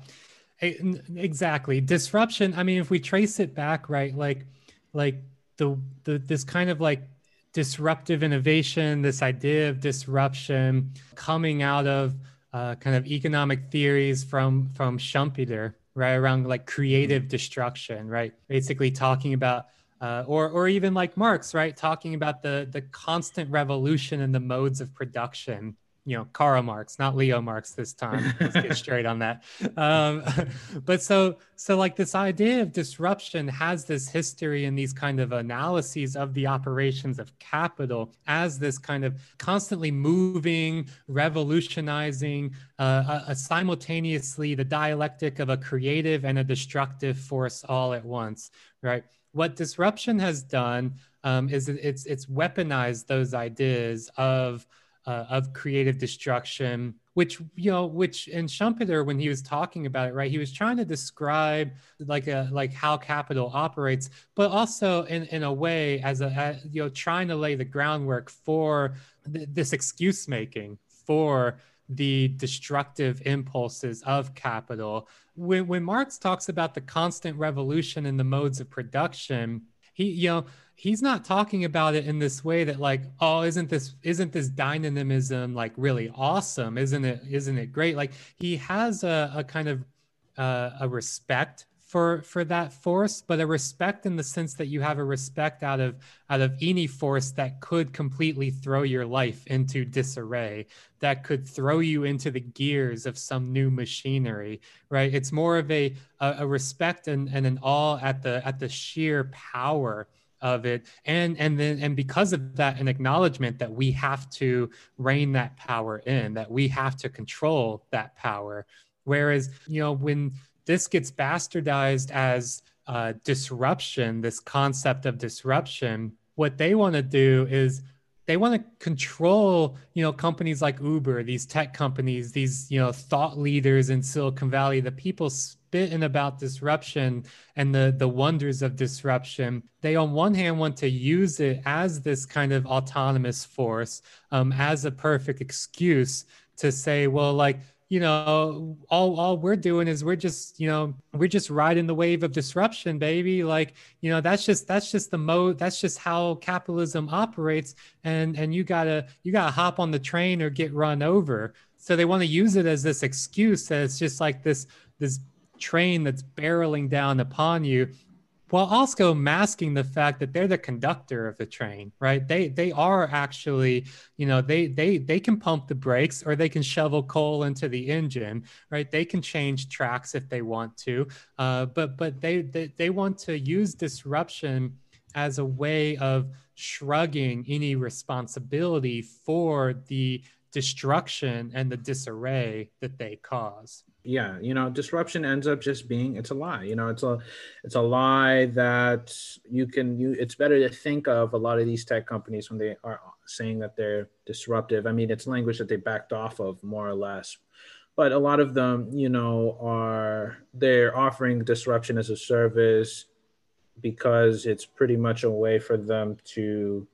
exactly. Disruption. I mean, if we trace it back, right, like, like the the this kind of like disruptive innovation, this idea of disruption coming out of uh, kind of economic theories from from Schumpeter, right around like creative destruction, right? Basically talking about uh, or or even like Marx, right, talking about the the constant revolution in the modes of production you know Karl Marx, not Leo Marx this time. Let's get (laughs) straight on that. Um, (laughs) but so so like this idea of disruption has this history and these kind of analyses of the operations of capital as this kind of constantly moving, revolutionizing, uh, a, a simultaneously the dialectic of a creative and a destructive force all at once, right? What disruption has done um, is it's it's weaponized those ideas of uh, of creative destruction which you know which in schumpeter when he was talking about it right he was trying to describe like a like how capital operates but also in in a way as a you know trying to lay the groundwork for th- this excuse making for the destructive impulses of capital. When when marx talks about the constant revolution in the modes of production he you know he's not talking about it in this way that like oh isn't this isn't this dynamism like really awesome? Isn't it isn't it great? Like he has a, a kind of uh, a respect for for that force but a respect in the sense that you have a respect out of out of any force that could completely throw your life into disarray that could throw you into the gears of some new machinery right? It's more of a a, a respect and, and an awe at the at the sheer power of it. And and then and because of that an acknowledgement that we have to rein that power in that we have to control that power. Whereas you know when this gets bastardized as uh, disruption this concept of disruption what they want to do is they want to control you know companies like uber these tech companies these you know thought leaders in silicon valley the people spitting about disruption and the the wonders of disruption they on one hand want to use it as this kind of autonomous force um, as a perfect excuse to say well like you know, all all we're doing is we're just, you know, we're just riding the wave of disruption, baby. Like, you know, that's just that's just the mode. That's just how capitalism operates. And and you gotta you gotta hop on the train or get run over. So they want to use it as this excuse that it's just like this this train that's barreling down upon you while also masking the fact that they're the conductor of the train right? They they are actually you know they they they can pump the brakes or they can shovel coal into the engine right? They can change tracks if they want to uh, but but they, they they want to use disruption as a way of shrugging any responsibility for the destruction and the disarray that they cause yeah you know disruption ends up just being it's a lie you know it's a it's a lie that you can you it's better to think of a lot of these tech companies when they are saying that they're disruptive. I mean it's language that they backed off of more or less. But a lot of them you know are they're offering disruption as a service because it's pretty much a way for them to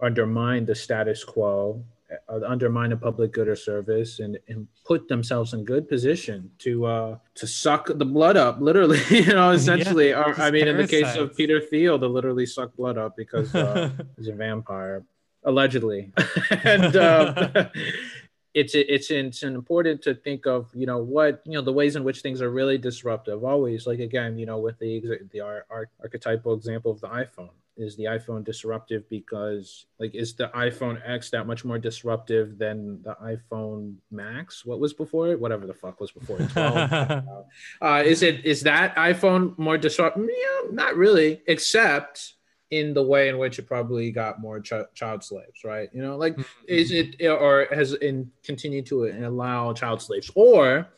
undermine the status quo undermine a public good or service and, and put themselves in good position to uh, to suck the blood up, literally. (laughs) you know, essentially. Yeah, or, I mean, in the case of Peter Thiel, to literally suck blood up because uh, (laughs) he's a vampire, allegedly. (laughs) and um, it's it's it's important to think of you know what you know the ways in which things are really disruptive. Always, like again, you know, with the the our, our archetypal example of the iPhone is the iPhone disruptive because like is the iPhone X that much more disruptive than the iPhone Max? What was before it? Whatever the fuck was before it. 12. (laughs) uh, is it is that iPhone more disruptive? Yeah, not really, except in the way in which it probably got more ch- child slaves, right? You know, like mm-hmm. is it or has in continued to allow child slaves or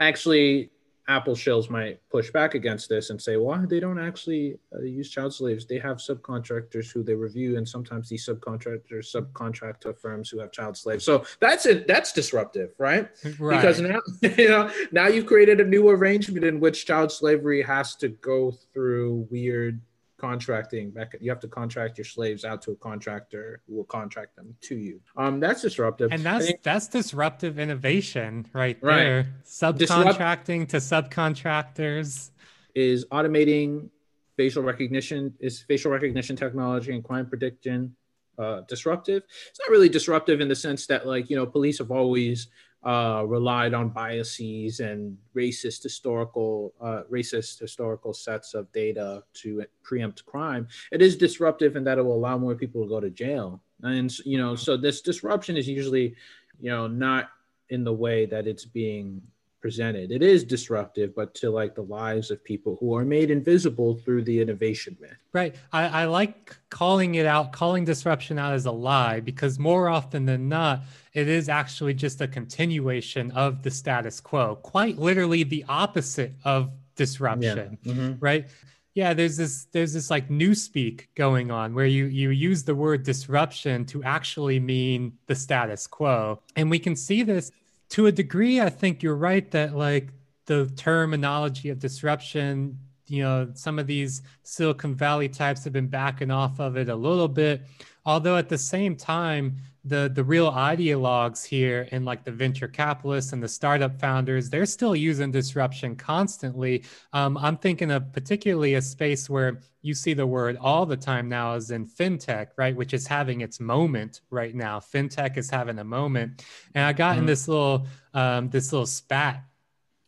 actually Apple shills might push back against this and say, well, they don't actually uh, use child slaves. They have subcontractors who they review, and sometimes these subcontractors subcontract to firms who have child slaves. So that's it. That's disruptive, right? right? Because now, (laughs) you know, now you've created a new arrangement in which child slavery has to go through weird contracting you have to contract your slaves out to a contractor who will contract them to you. Um that's disruptive. And that's think, that's disruptive innovation right, right. there. Subcontracting Disrupt- to subcontractors. Is automating facial recognition is facial recognition technology and crime prediction uh, disruptive? It's not really disruptive in the sense that like you know police have always uh, relied on biases and racist historical uh, racist historical sets of data to preempt crime. It is disruptive in that it will allow more people to go to jail, and you know, so this disruption is usually, you know, not in the way that it's being presented. It is disruptive, but to like the lives of people who are made invisible through the innovation myth. Right. I, I like calling it out, calling disruption out as a lie, because more often than not, it is actually just a continuation of the status quo, quite literally the opposite of disruption. Yeah. Mm-hmm. Right. Yeah, there's this there's this like newspeak going on where you you use the word disruption to actually mean the status quo. And we can see this to a degree, I think you're right that like the terminology of disruption, you know, some of these Silicon Valley types have been backing off of it a little bit. Although at the same time, the the real ideologues here and like the venture capitalists and the startup founders they're still using disruption constantly. Um, i'm thinking of particularly a space where you see the word all the time now is in fintech right which is having its moment right now. Fintech is having a moment. And i got mm-hmm. in this little um, this little spat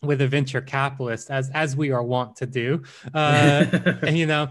with a venture capitalist as as we are wont to do (laughs) uh, and you know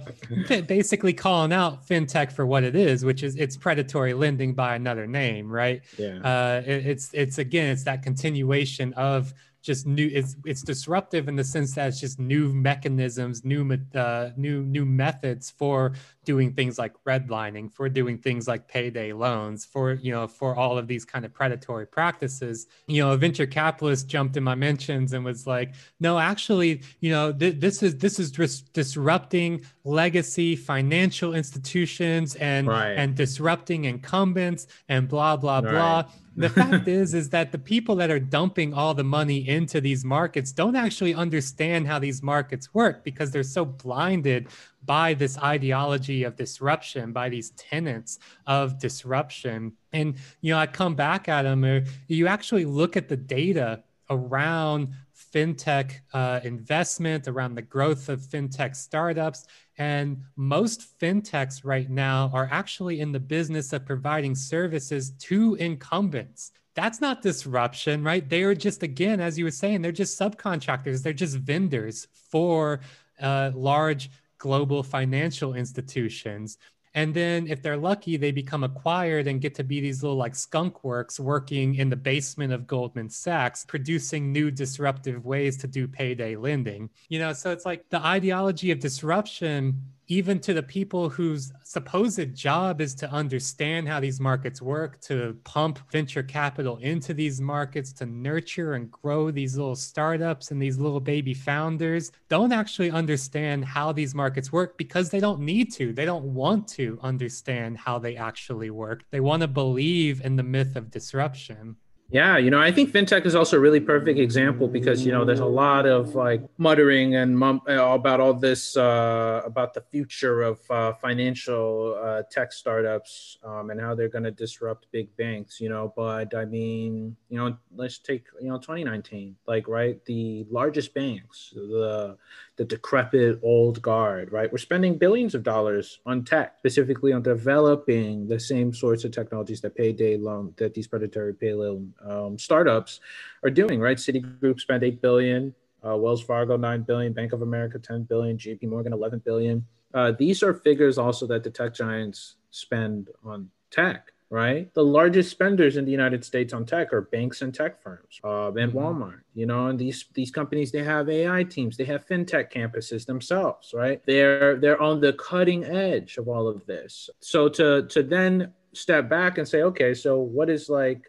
basically calling out fintech for what it is which is it's predatory lending by another name right? Yeah. Uh, it, it's it's again it's that continuation of just new it's it's disruptive in the sense that it's just new mechanisms new uh, new new methods for doing things like redlining for doing things like payday loans for you know for all of these kind of predatory practices you know a venture capitalist jumped in my mentions and was like no actually you know th- this is this is dis- disrupting legacy financial institutions and right. and disrupting incumbents and blah blah right. blah the (laughs) fact is is that the people that are dumping all the money into these markets don't actually understand how these markets work because they're so blinded by this ideology of disruption by these tenets of disruption and you know i come back at them or you actually look at the data around fintech uh, investment, around the growth of fintech startups. And most fintechs right now are actually in the business of providing services to incumbents. That's not disruption, right? They are just, again, as you were saying, they're just subcontractors, they're just vendors for uh, large global financial institutions. And then if they're lucky, they become acquired and get to be these little like skunk works working in the basement of Goldman Sachs, producing new disruptive ways to do payday lending. You know, so it's like the ideology of disruption even to the people whose supposed job is to understand how these markets work, to pump venture capital into these markets, to nurture and grow these little startups and these little baby founders, don't actually understand how these markets work because they don't need to. They don't want to understand how they actually work. They want to believe in the myth of disruption. Yeah, you know, I think fintech is also a really perfect example because you know there's a lot of like muttering and mum- uh, about all this uh, about the future of uh, financial uh, tech startups um, and how they're going to disrupt big banks. You know, but I mean, you know, let's take you know 2019, like right, the largest banks, the the decrepit old guard, right? We're spending billions of dollars on tech, specifically on developing the same sorts of technologies that payday loan that these predatory pay loan um, startups are doing, right? Citigroup spent eight billion, uh, Wells Fargo nine billion, Bank of America ten billion, J.P. Morgan eleven billion. Uh, these are figures also that the tech giants spend on tech right? The largest spenders in the United States on tech are banks and tech firms, uh, and mm-hmm. Walmart. You know, and these these companies they have AI teams, they have fintech campuses themselves, right? They're they're on the cutting edge of all of this. So to to then step back and say, okay, so what is like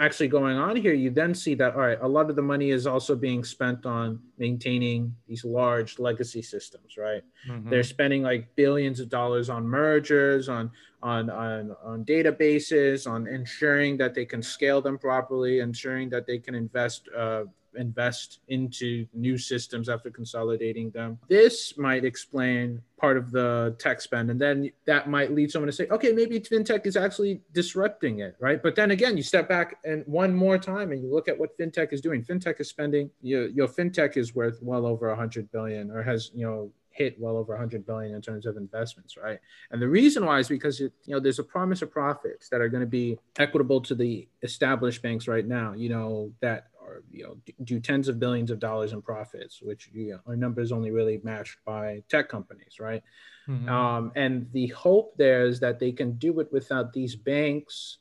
actually going on here, you then see that all right, a lot of the money is also being spent on maintaining these large legacy systems, right? Mm-hmm. They're spending like billions of dollars on mergers, on on on on databases, on ensuring that they can scale them properly, ensuring that they can invest uh, invest into new systems after consolidating them. This might explain part of the tech spend. And then that might lead someone to say, okay, maybe fintech is actually disrupting it, right? But then again, you step back and one more time and you look at what fintech is doing. Fintech is spending, your, your fintech is worth well over 100 billion or has, you know, hit well over 100 billion in terms of investments right and the reason why is because it, you know there's a promise of profits that are going to be equitable to the established banks right now you know that are you know do tens of billions of dollars in profits, which you know, our numbers only really matched by tech companies, right? Mm-hmm. Um, and the hope there is that they can do it without these banks.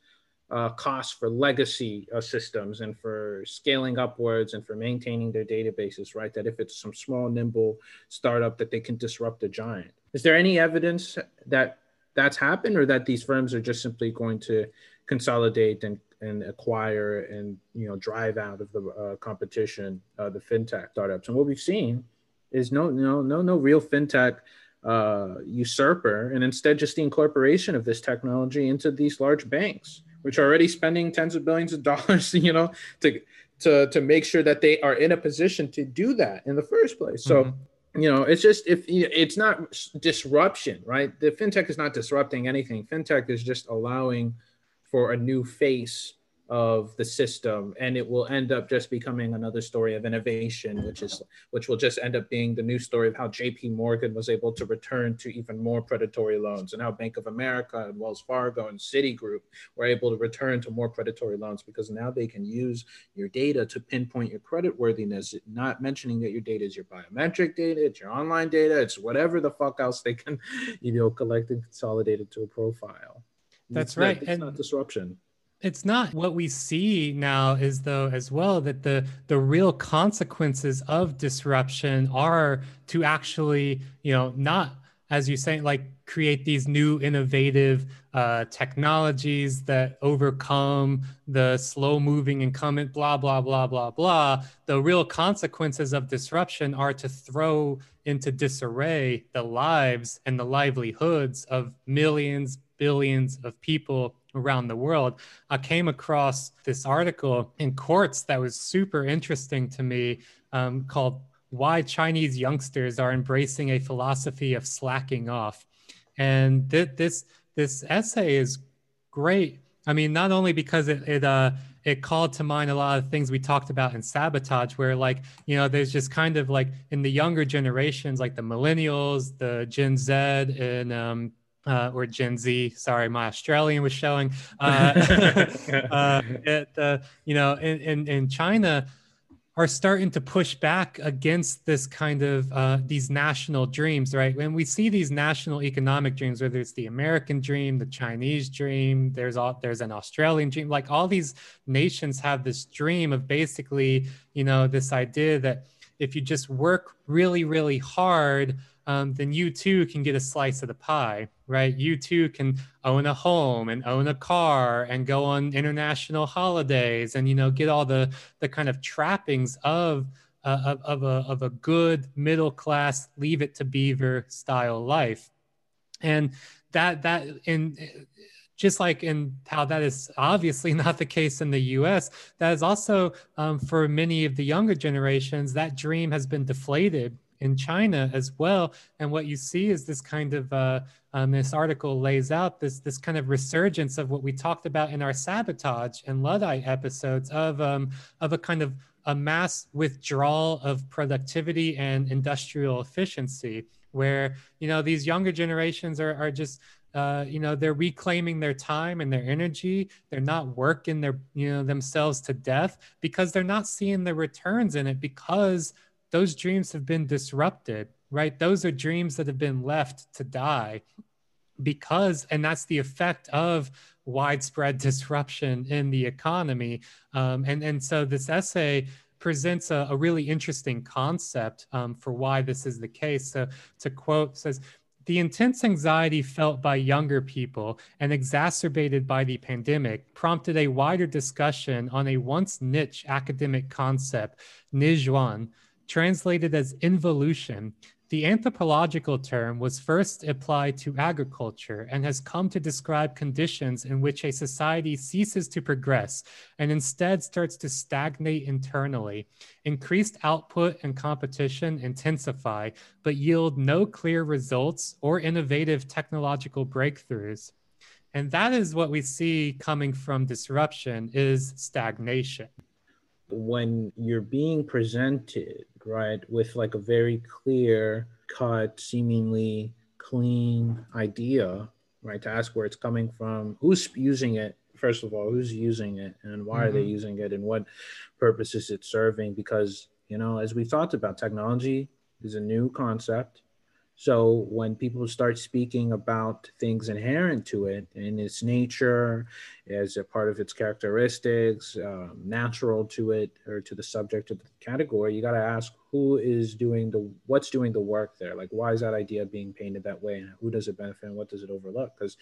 Uh, costs for legacy uh, systems and for scaling upwards and for maintaining their databases, right? That if it's some small, nimble startup, that they can disrupt a giant. Is there any evidence that that's happened, or that these firms are just simply going to consolidate and and acquire and you know drive out of the uh, competition uh, the fintech startups. And what we've seen is no no no no real fintech uh, usurper, and instead just the incorporation of this technology into these large banks, which are already spending tens of billions of dollars, (laughs) you know, to to to make sure that they are in a position to do that in the first place. So. Mm-hmm you know it's just if it's not disruption right the fintech is not disrupting anything fintech is just allowing for a new face of the system and it will end up just becoming another story of innovation which is which will just end up being the new story of how JP Morgan was able to return to even more predatory loans and how Bank of America and Wells Fargo and Citigroup were able to return to more predatory loans because now they can use your data to pinpoint your credit worthiness not mentioning that your data is your biometric data it's your online data it's whatever the fuck else they can (laughs) you know collect and consolidate it to a profile that's right. Not, it's and not disruption. It's not what we see now is though as well that the the real consequences of disruption are to actually, you know, not as you say, like create these new innovative uh, technologies that overcome the slow moving incumbent, blah, blah, blah, blah, blah. The real consequences of disruption are to throw into disarray the lives and the livelihoods of millions, billions of people around the world. I came across this article in Quartz that was super interesting to me um, called Why Chinese Youngsters Are Embracing a Philosophy of Slacking Off. And th- this, this essay is great I mean, not only because it it uh it called to mind a lot of things we talked about in sabotage, where like you know, there's just kind of like in the younger generations, like the millennials, the Gen Z, and um, uh, or Gen Z. Sorry, my Australian was showing. (laughs) Uh, (laughs) uh, it, uh, you know, in, in, in China, are starting to push back against this kind of uh, these national dreams, right? When we see these national economic dreams, whether it's the American dream, the Chinese dream, there's all, there's an Australian dream, like all these nations have this dream of basically, you know, this idea that if you just work really, really hard, um, then you too can get a slice of the pie, right? You too can own a home and own a car and go on international holidays and you know get all the the kind of trappings of uh, of, of a of a good middle class leave it to beaver style life, and that that in just like in how that is obviously (laughs) not the case in the US, that is also um, for many of the younger generations, that dream has been deflated in China as well. And what you see is this kind of uh, um, this article lays out this this kind of resurgence of what we talked about in our sabotage and luddite episodes of um, of a kind of a mass withdrawal of productivity and industrial efficiency where you know these younger generations are, are just uh, you know they're reclaiming their time and their energy they're not working their you know themselves to death because they're not seeing the returns in it because those dreams have been disrupted, right? Those are dreams that have been left to die because, and that's the effect of widespread disruption in the economy. Um, and, and so this essay presents a, a really interesting concept um, for why this is the case. So to quote says, the intense anxiety felt by younger people and exacerbated by the pandemic prompted a wider discussion on a once niche academic concept, neijuan, Translated as involution, the anthropological term was first applied to agriculture and has come to describe conditions in which a society ceases to progress and instead starts to stagnate internally. Increased output and competition intensify, but yield no clear results or innovative technological breakthroughs. And that is what we see coming from disruption is stagnation. When you're being presented right? With like a very clear cut, seemingly clean idea, right? To ask where it's coming from, who's using it, first of all, who's using it and why mm-hmm. are they mm-hmm. using it and what purpose is it serving? Because, you know, as we thought about technology is a new concept so when people start speaking about things inherent to it in its nature, as a part of its characteristics, um, natural to it or to the subject of the category, you got to ask who is doing the what's doing the work there. Like why is that idea being painted that way, and who does it benefit, and what does it overlook? Because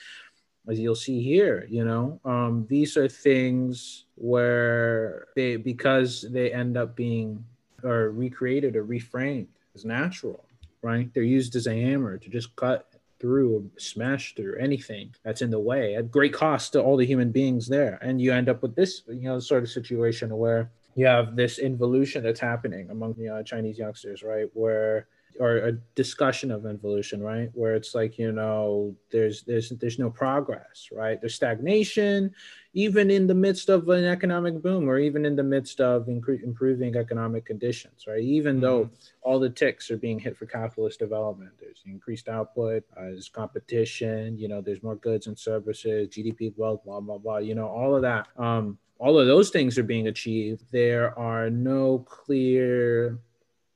as you'll see here, you know, um, these are things where they because they end up being or recreated or reframed as natural right? They're used as a hammer to just cut through or smash through anything that's in the way at great cost to all the human beings there. And you end up with this, you know, sort of situation where you have this involution that's happening among the uh, Chinese youngsters, right? Where or a discussion of involution, right? Where it's like, you know, there's there's there's no progress, right? There's stagnation, even in the midst of an economic boom, or even in the midst of incre- improving economic conditions, right? Even mm-hmm. though all the ticks are being hit for capitalist development, there's increased output, uh, there's competition, you know, there's more goods and services, GDP growth, blah blah blah, you know, all of that. Um, all of those things are being achieved. There are no clear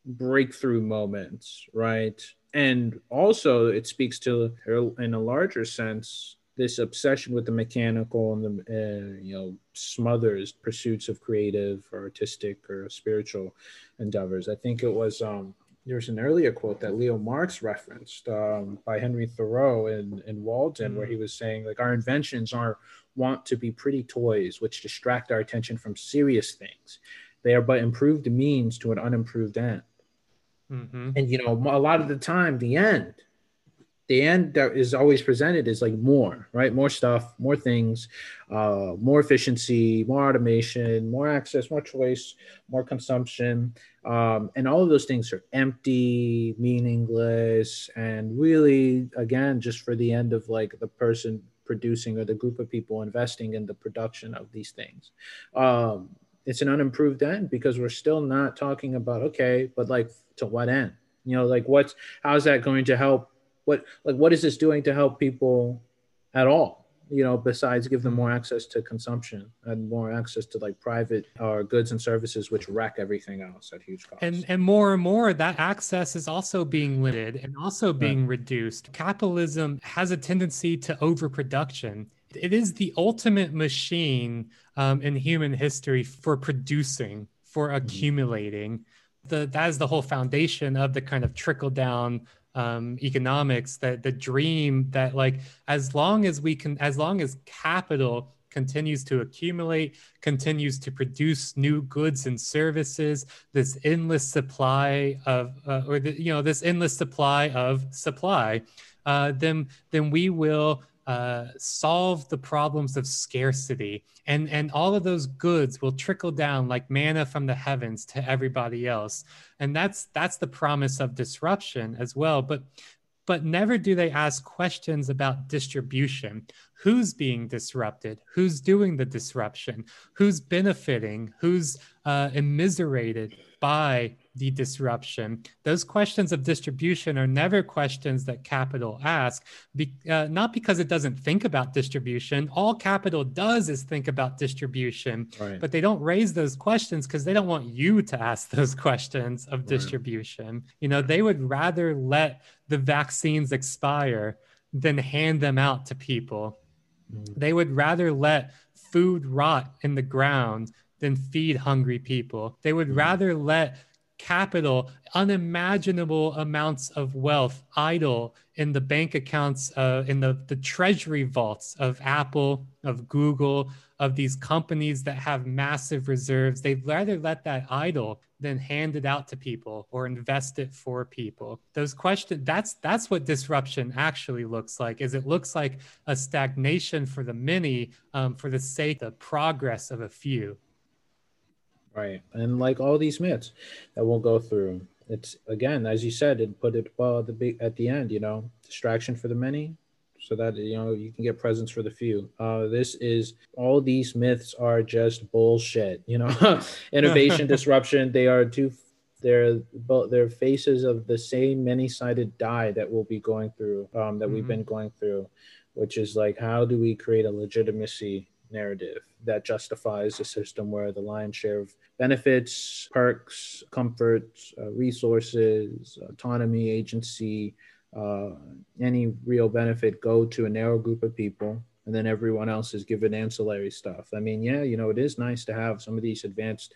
breakthrough moments, right? And also, it speaks to, in a larger sense, this obsession with the mechanical and the uh, you know smothers pursuits of creative or artistic or spiritual endeavors. I think it was um, there's an earlier quote that Leo Marx referenced um, by Henry Thoreau in, in Walden, mm-hmm. where he was saying, like, our inventions are want to be pretty toys which distract our attention from serious things. They are but improved means to an unimproved end. Mm-hmm. And you know, a lot of the time, the end, the end that is always presented is like more, right? More stuff, more things, uh, more efficiency, more automation, more access, more choice, more consumption, um, and all of those things are empty, meaningless, and really, again, just for the end of like the person producing or the group of people investing in the production of these things. Um, it's an unimproved end because we're still not talking about okay, but like to what end? You know, like what's how's that going to help? What like what is this doing to help people at all? you know, besides give them more access to consumption and more access to like private or uh, goods and services, which wreck everything else at huge cost. And and more and more that access is also being limited and also being right. reduced. Capitalism has a tendency to overproduction. It is the ultimate machine um, in human history for producing, for mm-hmm. accumulating. Mm-hmm. The, that is the whole foundation of the kind of trickle down um, economics that the dream that like as long as we can as long as capital continues to accumulate continues to produce new goods and services this endless supply of uh, or the, you know this endless supply of supply uh, then then we will uh, solve the problems of scarcity. And and all of those goods will trickle down like manna from the heavens to everybody else. And that's that's the promise of disruption as well. But but never do they ask questions about distribution. Who's being disrupted? Who's doing the disruption? Who's benefiting? Who's uh, immiserated by the disruption. Those questions of distribution are never questions that capital asks, be, uh, not because it doesn't think about distribution. All capital does is think about distribution, right. but they don't raise those questions because they don't want you to ask (laughs) those questions of distribution. Right. You know, they would rather let the vaccines expire than hand them out to people. Mm. They would rather let food rot in the ground than feed hungry people. They would mm. rather let capital, unimaginable amounts of wealth idle in the bank accounts, uh, in the, the treasury vaults of Apple, of Google, of these companies that have massive reserves. They'd rather let that idle than hand it out to people or invest it for people. Those questions, that's that's what disruption actually looks like. Is it looks like a stagnation for the many um, for the sake of progress of a few. Right. And like all these myths that we'll go through, it's again, as you said, it put it well at the big at the end, you know, distraction for the many, so that you know you can get presents for the few. Uh, this is all these myths are just bullshit. You know, (laughs) innovation, (laughs) disruption. They are two. They're both they're faces of the same many-sided die that we'll be going through. Um, that mm-hmm. we've been going through, which is like how do we create a legitimacy narrative that justifies a system where the lion's share of benefits, perks, comforts, uh, resources, autonomy, agency, uh, any real benefit go to a narrow group of people and then everyone else is given ancillary stuff. I mean, yeah, you know, it is nice to have some of these advanced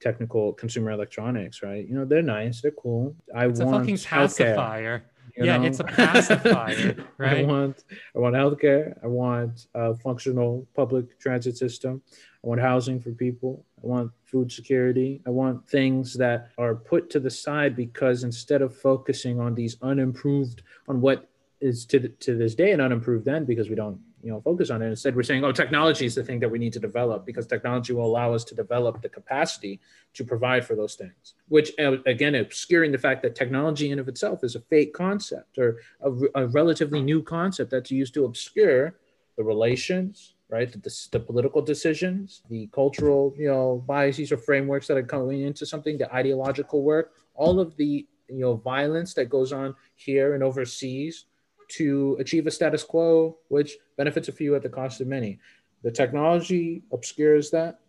technical consumer electronics, right? You know, they're nice, they're cool. I it's want a fucking pacifier. Yeah, know? it's a (laughs) pacifier, right? I want I want healthcare. I want a functional public transit system. I want housing for people. I want food security. I want things that are put to the side because instead of focusing on these unimproved, on what is to, to this day an unimproved then because we don't you know focus on it. Instead we're saying oh technology is the thing that we need to develop because technology will allow us to develop the capacity to provide for those things which uh, again obscuring the fact that technology in of itself is a fake concept or a, a relatively new concept that's used to obscure the relations right? The, the, political decisions the cultural you know biases or frameworks that are coming into something the ideological work all of the you know violence that goes on here and overseas to achieve a status quo which benefits a few at the cost of many. The technology obscures that,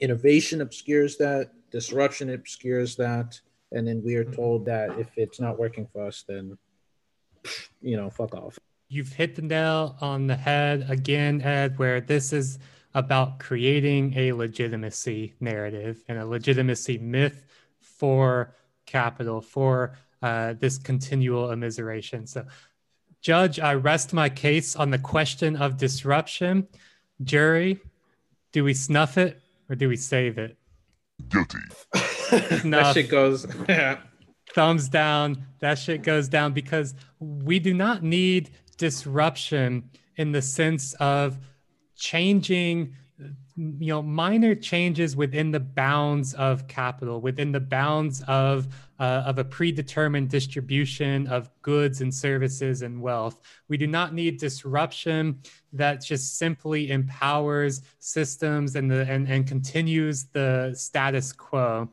innovation obscures that, disruption obscures that, and then we are mm-hmm. told that if it's not working for us, then you know, fuck off. You've hit the nail on the head again, Ed, where this is about creating a legitimacy narrative and a legitimacy myth for capital, for uh, this continual immiseration. So Judge, I rest my case on the question of disruption. Jury, do we snuff it or do we save it? Guilty. (laughs) that shit goes. Yeah. Thumbs down. That shit goes down because we do not need disruption in the sense of changing you know minor changes within the bounds of capital within the bounds of uh, of a predetermined distribution of goods and services and wealth we do not need disruption that just simply empowers systems and the and, and continues the status quo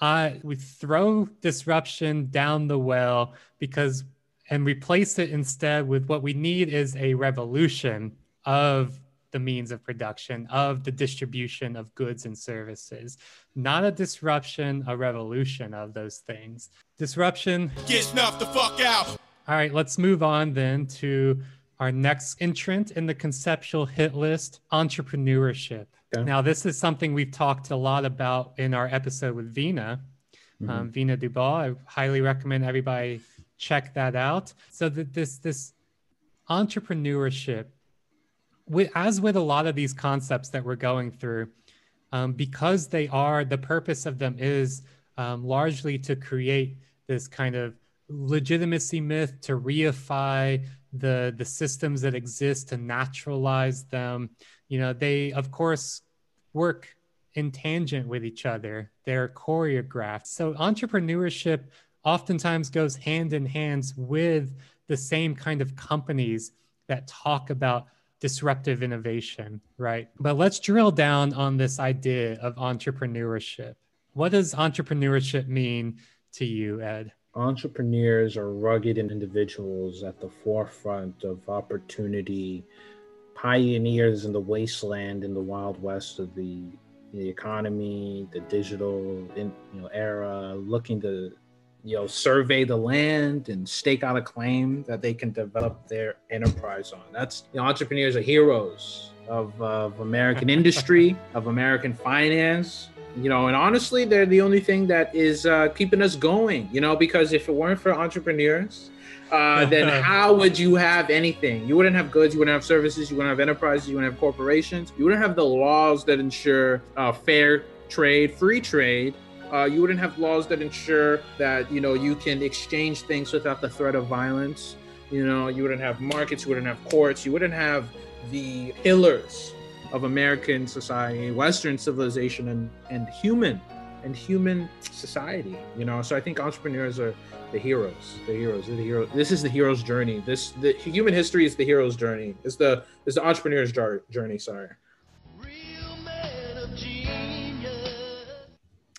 uh, we throw disruption down the well because and replace it instead with what we need is a revolution of the means of production, of the distribution of goods and services. Not a disruption, a revolution of those things. Disruption. Get snuffed the fuck out. All right, let's move on then to our next entrant in the conceptual hit list entrepreneurship. Okay. Now, this is something we've talked a lot about in our episode with Veena, mm-hmm. um, Veena Dubal. I highly recommend everybody check that out. So that this this entrepreneurship with, as with a lot of these concepts that we're going through, um, because they are the purpose of them is um, largely to create this kind of legitimacy myth to reify the the systems that exist to naturalize them. You know they of course work in tangent with each other. They're choreographed. So entrepreneurship oftentimes goes hand in hand with the same kind of companies that talk about disruptive innovation, right? But let's drill down on this idea of entrepreneurship. What does entrepreneurship mean to you, Ed? Entrepreneurs are rugged individuals at the forefront of opportunity, pioneers in the wasteland in the wild west of the the economy, the digital in, you know, era, looking to you know survey the land and stake out a claim that they can develop their enterprise on that's you know entrepreneurs are heroes of, of american (laughs) industry of american finance you know and honestly they're the only thing that is uh, keeping us going you know because if it weren't for entrepreneurs uh, then (laughs) how would you have anything? You wouldn't have goods, you wouldn't have services, you wouldn't have enterprises, you wouldn't have corporations, you wouldn't have the laws that ensure uh, fair trade, free trade, uh, you wouldn't have laws that ensure that you know you can exchange things without the threat of violence. You know, you wouldn't have markets, you wouldn't have courts, you wouldn't have the pillars of American society, Western civilization, and and human and human society. You know, so I think entrepreneurs are the heroes. The heroes. The hero. This is the hero's journey. This the human history is the hero's journey. It's the it's the entrepreneur's journey. Sorry.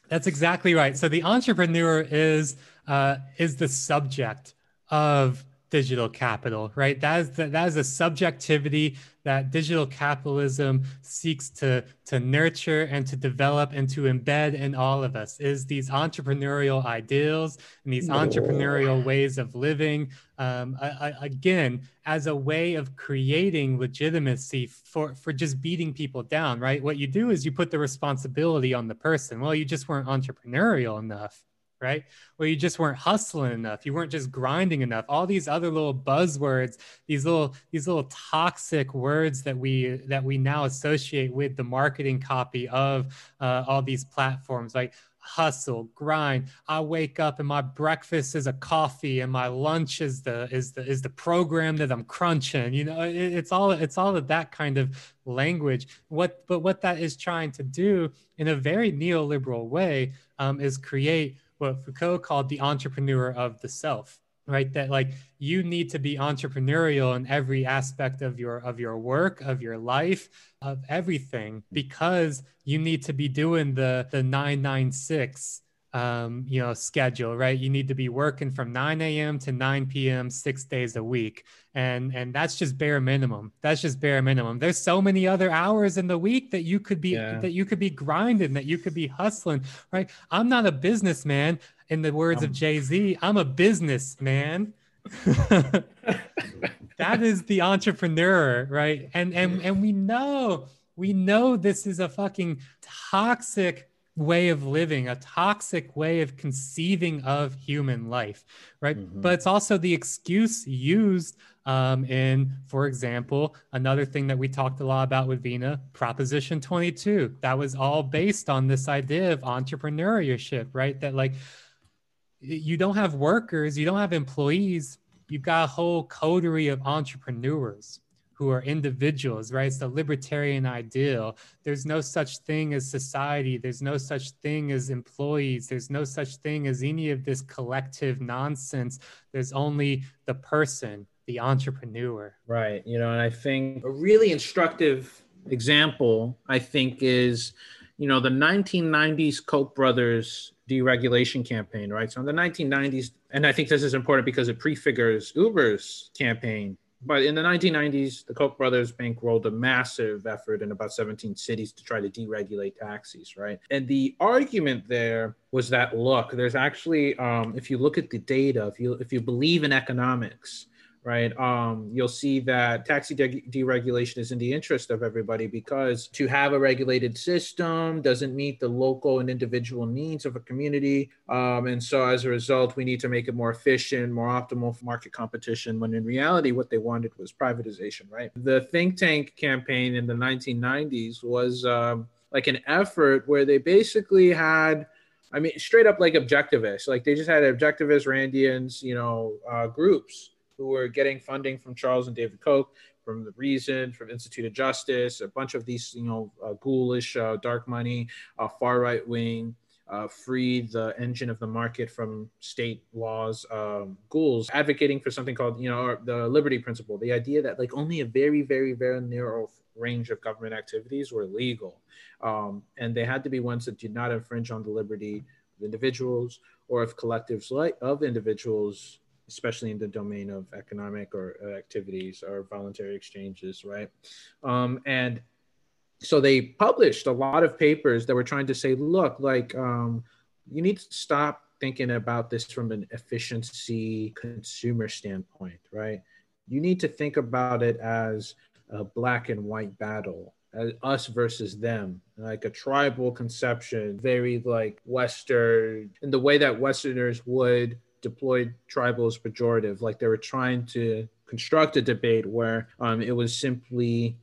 That's exactly right. So the entrepreneur is uh, is the subject of digital capital, right? That is the, that is a subjectivity that digital capitalism seeks to to nurture and to develop and to embed in all of us is these entrepreneurial ideals and these entrepreneurial ways of living. Um, I, I, again as a way of creating legitimacy for for just beating people down right? What you do is you put the responsibility on the person. Well you just weren't entrepreneurial enough right? Where you just weren't hustling enough, you weren't just grinding enough. All these other little buzzwords, these little these little toxic words that we that we now associate with the marketing copy of uh, all these platforms, like hustle, grind. I wake up and my breakfast is a coffee and my lunch is the is the is the program that I'm crunching. You know, it, it's all it's all of that kind of language. What but what that is trying to do in a very neoliberal way um, is create what Foucault called the entrepreneur of the self, right? That like you need to be entrepreneurial in every aspect of your of your work, of your life, of everything, because you need to be doing the the 996 um, you know, schedule, right? You need to be working from 9 a.m. to 9 p.m. six days a week. And and that's just bare minimum. That's just bare minimum. There's so many other hours in the week that you could be yeah. that you could be grinding, that you could be hustling, right? I'm not a businessman, in the words um, of Jay-Z. I'm a businessman. (laughs) that is the entrepreneur, right? And and and we know, we know this is a fucking toxic way of living, a toxic way of conceiving of human life, right? Mm-hmm. But it's also the excuse used um, in, for example, another thing that we talked a lot about with Veena, Proposition 22. That was all based on this idea of entrepreneurship, right? That like you don't have workers, you don't have employees, you've got a whole coterie of entrepreneurs who are individuals, right? It's the libertarian ideal. There's no such thing as society. There's no such thing as employees. There's no such thing as any of this collective nonsense. There's only the person, the entrepreneur. Right. You know, and I think a really instructive example, I think, is, you know, the 1990s Koch brothers deregulation campaign, right? So in the 1990s, and I think this is important because it prefigures Uber's campaign. But in the 1990s, the Koch brothers bankrolled a massive effort in about 17 cities to try to deregulate taxis, right? And the argument there was that look, there's actually, um, if you look at the data, if you if you believe in economics, right? Um, you'll see that taxi de- deregulation is in the interest of everybody because to have a regulated system doesn't meet the local and individual needs of a community. Um, and so as a result, we need to make it more efficient, more optimal for market competition, when in reality, what they wanted was privatization, right? The think tank campaign in the 1990s was um, like an effort where they basically had I mean, straight up like objectivists. Like they just had objectivist Randians, you know, uh, groups who were getting funding from Charles and David Koch, from the Reason, from Institute of Justice, a bunch of these, you know, uh, ghoulish, uh, dark money, uh, far right wing, uh, free the engine of the market from state laws, um, ghouls, advocating for something called, you know, the liberty principle, the idea that like only a very, very, very narrow range of government activities were legal. Um, and they had to be ones that did not infringe on the liberty of individuals or of collectives like of individuals especially in the domain of economic or uh, activities or voluntary exchanges, right? Um, and so they published a lot of papers that were trying to say, look, like um, you need to stop thinking about this from an efficiency consumer standpoint, right? You need to think about it as a black and white battle as us versus them like a tribal conception very like western in the way that westerners would deployed tribal as pejorative, like they were trying to construct a debate where um, it was simply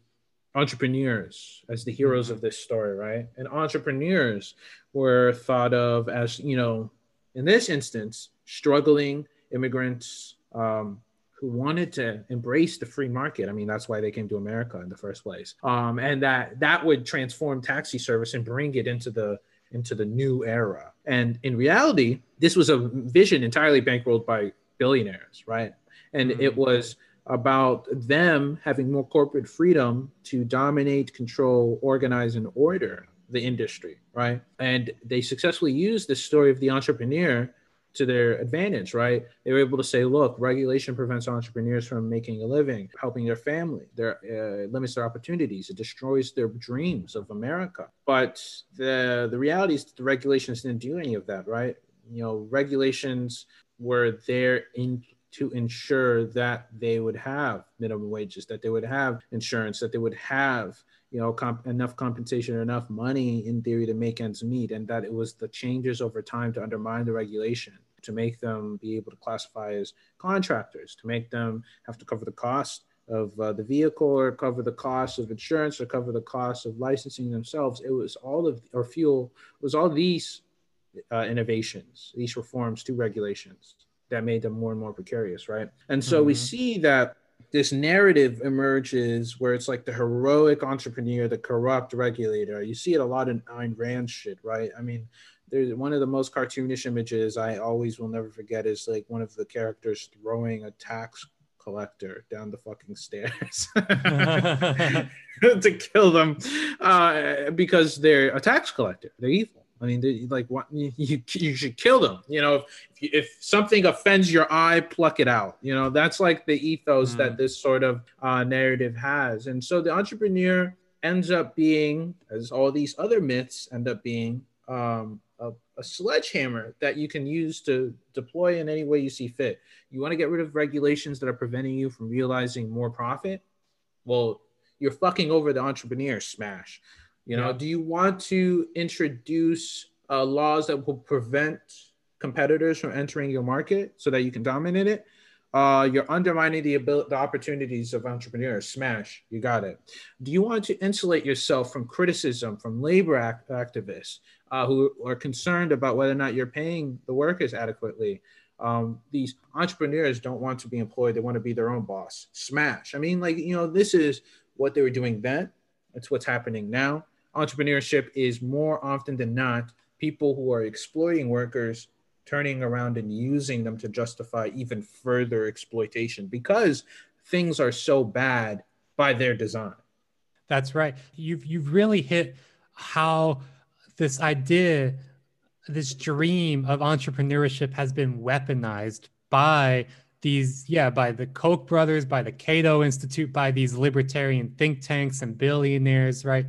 entrepreneurs as the heroes of this story, right? And entrepreneurs were thought of as, you know, in this instance, struggling immigrants um, who wanted to embrace the free market. I mean, that's why they came to America in the first place. Um, and that that would transform taxi service and bring it into the into the new era. And in reality, this was a vision entirely bankrolled by billionaires, right? And mm-hmm. it was about them having more corporate freedom to dominate, control, organize, and order the industry, right? And they successfully used the story of the entrepreneur to their advantage, right? They were able to say, look, regulation prevents entrepreneurs from making a living, helping their family, their uh, limits their opportunities, it destroys their dreams of America. But the the reality is the regulations didn't do any of that, right? You know, regulations were there in to ensure that they would have minimum wages, that they would have insurance, that they would have you know comp- enough compensation enough money in theory to make ends meet, and that it was the changes over time to undermine the regulation to make them be able to classify as contractors, to make them have to cover the cost of uh, the vehicle or cover the cost of insurance or cover the cost of licensing themselves. It was all of, or fuel, it was all these uh, innovations, these reforms to regulations that made them more and more precarious, right? And so mm-hmm. we see that this narrative emerges where it's like the heroic entrepreneur, the corrupt regulator. You see it a lot in Ayn Rand shit, right? I mean, there's one of the most cartoonish images I always will never forget is like one of the characters throwing a tax collector down the fucking stairs (laughs) (laughs) to kill them uh, because they're a tax collector. They're evil. I mean, like, what you, you should kill them. You know, if, if something offends your eye, pluck it out. You know, that's like the ethos mm. that this sort of uh, narrative has. And so the entrepreneur ends up being, as all these other myths end up being, um, a, sledgehammer that you can use to deploy in any way you see fit. You want to get rid of regulations that are preventing you from realizing more profit? Well, you're fucking over the entrepreneur smash. You know, yeah. do you want to introduce uh, laws that will prevent competitors from entering your market so that you can dominate it? Uh, you're undermining the ability, the opportunities of entrepreneurs. Smash, you got it. Do you want to insulate yourself from criticism from labor act- activists uh, who are concerned about whether or not you're paying the workers adequately? Um, these entrepreneurs don't want to be employed; they want to be their own boss. Smash. I mean, like you know, this is what they were doing then. It's what's happening now. Entrepreneurship is more often than not people who are exploiting workers turning around and using them to justify even further exploitation because things are so bad by their design. That's right. You've you've really hit how this idea, this dream of entrepreneurship has been weaponized by these, yeah, by the Koch brothers, by the Cato Institute, by these libertarian think tanks and billionaires, right?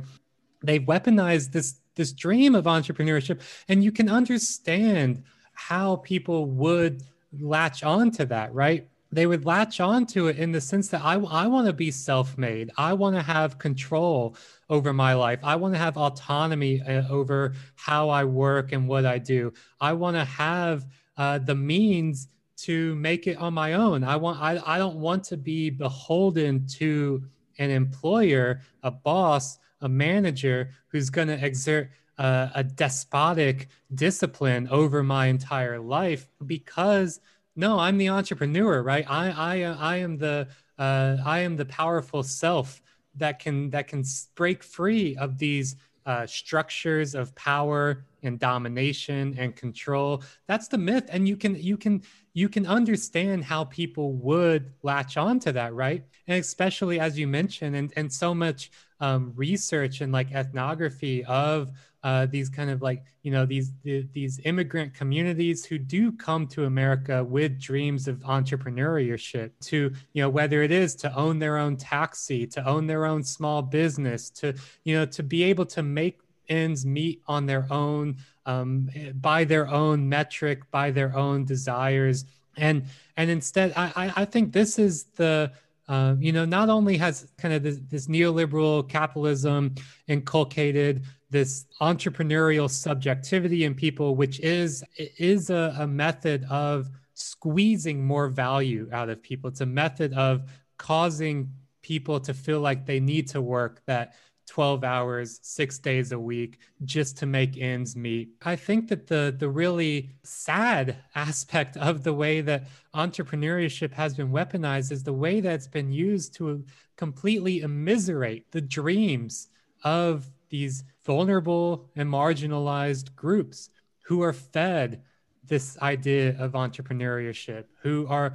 They've weaponized this this dream of entrepreneurship, and you can understand how people would latch on to that, right? They would latch on to it in the sense that I, I want to be self made. I want to have control over my life. I want to have autonomy uh, over how I work and what I do. I want to have uh, the means to make it on my own. I want I, I don't want to be beholden to an employer, a boss, a manager who's going to exert uh, a despotic discipline over my entire life because no i'm the entrepreneur right i i i am the uh, i am the powerful self that can that can break free of these uh, structures of power and domination and control. That's the myth and you can you can you can understand how people would latch on to that right? And especially as you mentioned and and so much um, research and like ethnography of uh, these kind of like you know these these immigrant communities who do come to America with dreams of entrepreneurship to you know whether it is to own their own taxi to own their own small business to you know to be able to make ends meet on their own um, by their own metric by their own desires. And and instead I I think this is the uh, you know, not only has kind of this, this, neoliberal capitalism inculcated this entrepreneurial subjectivity in people, which is is a, a method of squeezing more value out of people. It's a method of causing people to feel like they need to work that 12 hours, six days a week just to make ends meet. I think that the, the really sad aspect of the way that entrepreneurship has been weaponized is the way that it's been used to completely immiserate the dreams of these vulnerable and marginalized groups who are fed this idea of entrepreneurship, who are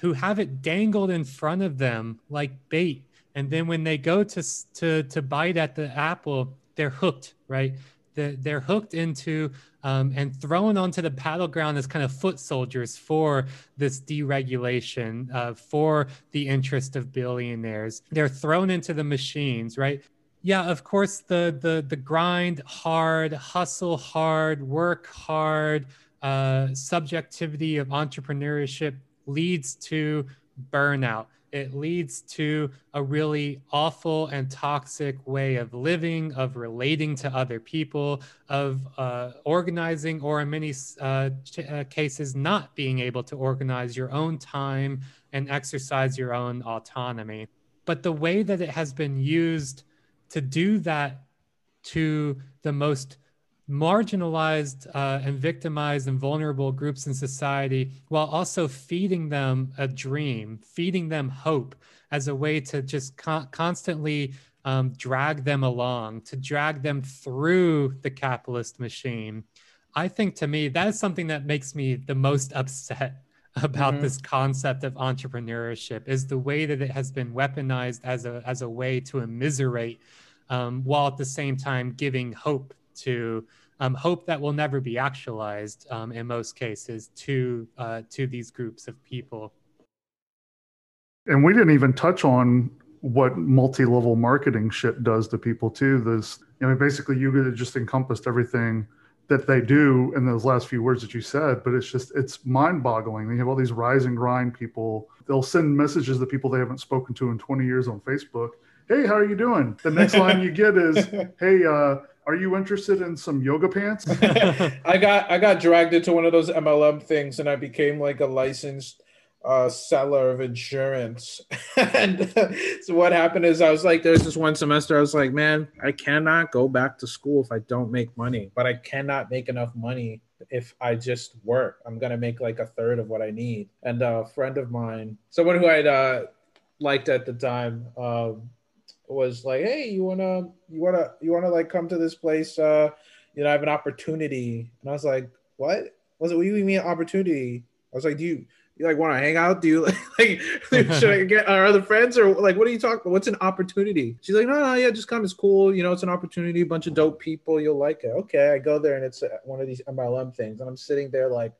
who have it dangled in front of them like bait. And then when they go to to to bite at the apple they're hooked right? They're, hooked into um, and thrown onto the battleground as kind of foot soldiers for this deregulation uh, for the interest of billionaires. They're thrown into the machines right yeah of course the the the grind hard hustle hard work hard uh, subjectivity of entrepreneurship leads to burnout it leads to a really awful and toxic way of living, of relating to other people, of uh, organizing, or in many uh, uh, cases, not being able to organize your own time and exercise your own autonomy. But the way that it has been used to do that to the most marginalized uh, and victimized and vulnerable groups in society while also feeding them a dream, feeding them hope as a way to just con- constantly um, drag them along, to drag them through the capitalist machine. I think to me, that is something that makes me the most upset about mm-hmm. this concept of entrepreneurship is the way that it has been weaponized as a, as a way to immiserate um, while at the same time giving hope to um, hope that will never be actualized um, in most cases to uh, to these groups of people. And we didn't even touch on what multi-level marketing shit does to people too. This, I mean, basically you just encompassed everything that they do in those last few words that you said, but it's just it's mind-boggling. They have all these rise and grind people. They'll send messages to people they haven't spoken to in 20 years on Facebook. Hey, how are you doing? The next line you get is, (laughs) Hey, uh, are you interested in some yoga pants? (laughs) I got I got dragged into one of those MLM things, and I became like a licensed uh, seller of insurance. (laughs) and so what happened is I was like, there's this one semester I was like, man, I cannot go back to school if I don't make money, but I cannot make enough money if I just work. I'm gonna make like a third of what I need. And a friend of mine, someone who I'd uh, liked at the time, um, was like, "Hey, you wanna, you wanna, you wanna like come to this place? Uh, you know, I have an opportunity." And I was like, "What? Was it? What do you mean opportunity?" I was like, "Do you?" You like want to hang out? Do you (laughs) like? like should I (laughs) get our other friends or like? What are you talking? What's an opportunity? She's like, no, no, yeah, just come. It's cool. You know, it's an opportunity. A bunch of dope people. You'll like it. Okay, I go there and it's one of these MLM things, and I'm sitting there like,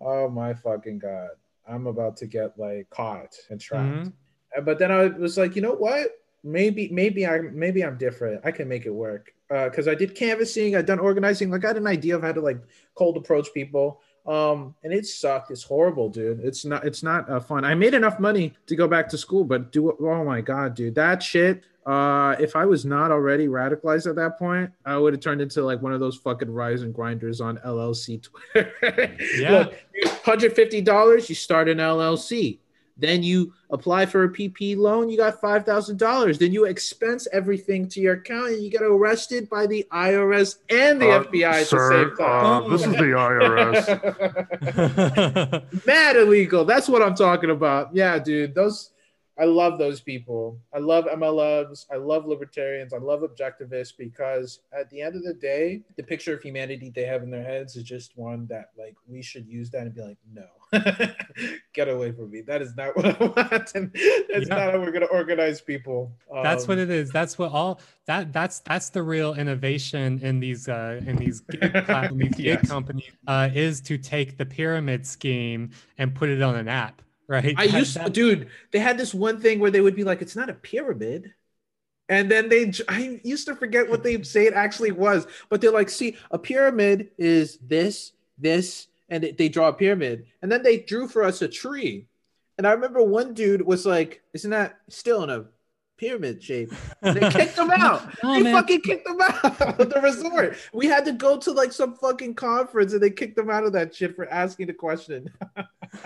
oh my fucking god, I'm about to get like caught and trapped. Mm-hmm. But then I was like, you know what? Maybe, maybe I, maybe I'm different. I can make it work because uh, I did canvassing. I've done organizing. Like I had an idea of how to like cold approach people um and it sucked. It's horrible dude. It's not it's not uh, fun. I made enough money to go back to school but do oh my god dude. That shit uh if i was not already radicalized at that point i would have turned into like one of those fucking rise and grinders on llc twitter. (laughs) Yeah. Look, $150 you start an llc then you apply for a PP loan, you got $5,000. Then you expense everything to your account and you get arrested by the IRS and the uh, FBI sir, at the same time. Uh, this is the IRS. (laughs) Mad illegal. That's what I'm talking about. Yeah, dude. Those I love those people. I love MLMs. I love libertarians. I love objectivists because at the end of the day, the picture of humanity they have in their heads is just one that like we should use that and be like, no, (laughs) get away from me. That is not (laughs) what I want. And that's yeah. not how we're gonna organize people. Um, that's what it is. That's what all that that's that's the real innovation in these uh in these gig, (laughs) these gig yes. companies uh, is to take the pyramid scheme and put it on an app right? I used to, dude, they had this one thing where they would be like, it's not a pyramid. And then they, I used to forget what they say it actually was, but they're like, see, a pyramid is this, this, and they draw a pyramid. And then they drew for us a tree. And I remember one dude was like, isn't that still in a pyramid shape. They kicked him (laughs) out. oh, they man. fucking kicked him out of the resort. We had to go to like some fucking conference and they kicked him out of that shit for asking the question.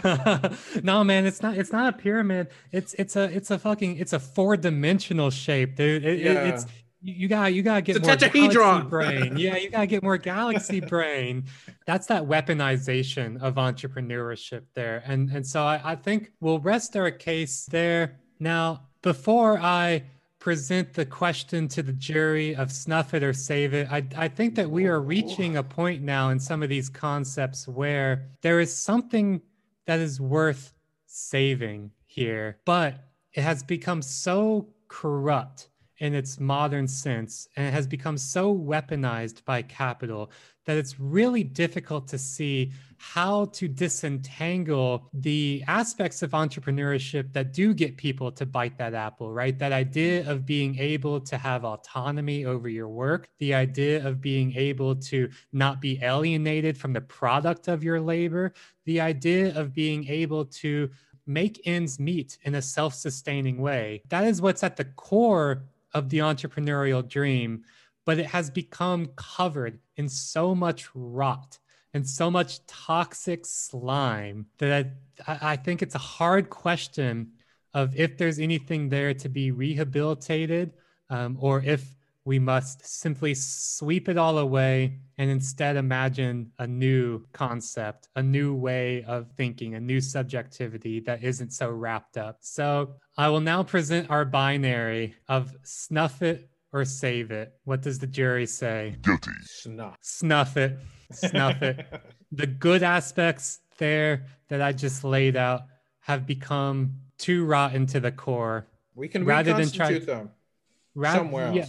(laughs) no, man, it's not. It's not a pyramid. It's it's a it's a fucking it's a four dimensional shape, dude. It, yeah. It, it's you got you gotta get it's more galaxy brain. Yeah, you gotta get more galaxy brain. That's that weaponization of entrepreneurship there. And and so I, I think we'll rest our case there. Now, before I present the question to the jury of snuff it or save it, I, I think that we are reaching a point now in some of these concepts where there is something that is worth saving here, but it has become so corrupt in its modern sense and it has become so weaponized by capital that it's really difficult to see how to disentangle the aspects of entrepreneurship that do get people to bite that apple, right? That idea of being able to have autonomy over your work, the idea of being able to not be alienated from the product of your labor, the idea of being able to make ends meet in a self sustaining way. That is what's at the core of the entrepreneurial dream but it has become covered in so much rot and so much toxic slime that I, I, think it's a hard question of if there's anything there to be rehabilitated um, or if we must simply sweep it all away and instead imagine a new concept, a new way of thinking, a new subjectivity that isn't so wrapped up. So I will now present our binary of snuff it or save it? What does the jury say? Guilty. Snuff. Snuff it. Snuff it. (laughs) The good aspects there that I just laid out have become too rotten to the core. We can rather than try them ra- somewhere else. Yeah,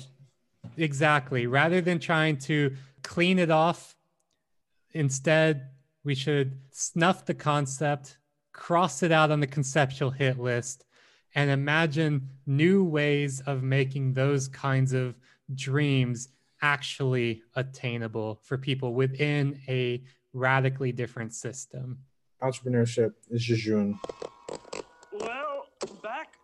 exactly. Rather than trying to clean it off, instead we should snuff the concept, cross it out on the conceptual hit list, and imagine new ways of making those kinds of dreams actually attainable for people within a radically different system. Entrepreneurship is jejune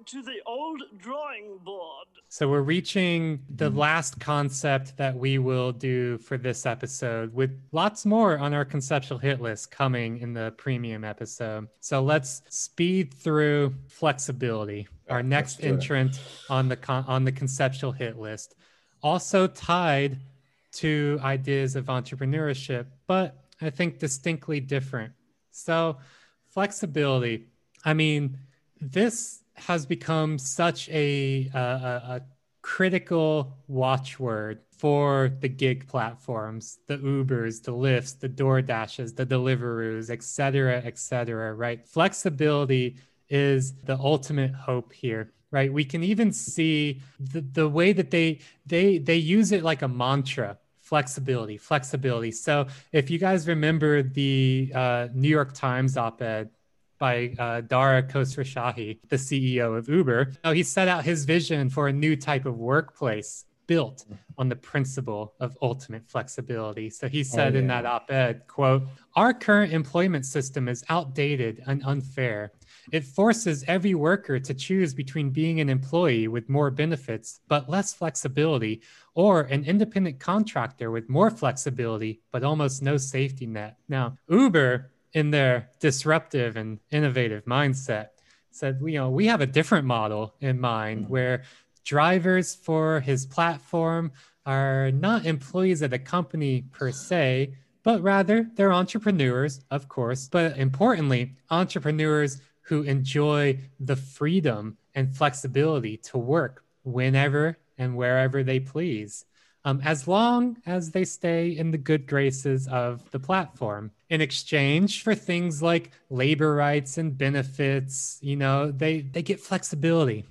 to the old drawing board. So we're reaching the last concept that we will do for this episode with lots more on our conceptual hit list coming in the premium episode. So let's speed through flexibility, our next entrant on the con- on the conceptual hit list. Also tied to ideas of entrepreneurship, but I think distinctly different. So, flexibility. I mean, this has become such a, a, a critical watchword for the gig platforms, the Ubers, the Lyfts, the DoorDashes, the Deliveroos, et cetera, et cetera, right? Flexibility is the ultimate hope here right we can even see the, the way that they they they use it like a mantra flexibility flexibility so if you guys remember the uh, new york times op-ed by uh, Dara Khosrowshahi, the CEO of Uber. Now, he set out his vision for a new type of workplace built on the principle of ultimate flexibility. So he said oh, yeah. in that op-ed, quote, "Our current employment system is outdated and unfair. It forces every worker to choose between being an employee with more benefits but less flexibility or an independent contractor with more flexibility but almost no safety net." Now, Uber in their disruptive and innovative mindset said, you know, we have a different model in mind mm-hmm. where drivers for his platform are not employees of the company per se, but rather they're entrepreneurs, of course, but importantly, entrepreneurs who enjoy the freedom and flexibility to work whenever and wherever they please um, as long as they stay in the good graces of the platform. In exchange for things like labor rights and benefits, you know, they, they get flexibility.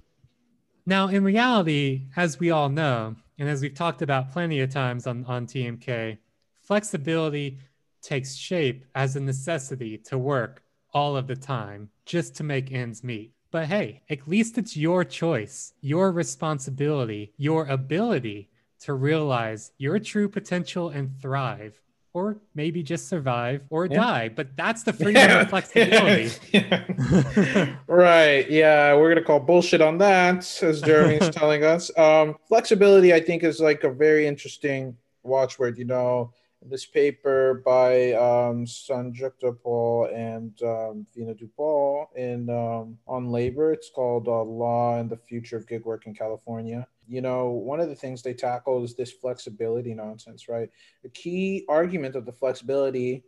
Now, in reality, as we all know, and as we've talked about plenty of times on, on TMK, flexibility takes shape as a necessity to work all of the time just to make ends meet. But hey, at least it's your choice, your responsibility, your ability to realize your true potential and thrive or maybe just survive or yeah. die but that's the freedom yeah. and flexibility (laughs) yeah. right yeah we're gonna call bullshit on that as jeremy is (laughs) telling us um, flexibility i think is like a very interesting watchword you know this paper by um, Sanjukta Paul and um, Veena Dubal in um, on labor. It's called uh, "Law and the Future of Gig Work in California." You know, one of the things they tackle is this flexibility nonsense, right? The key argument of the flexibility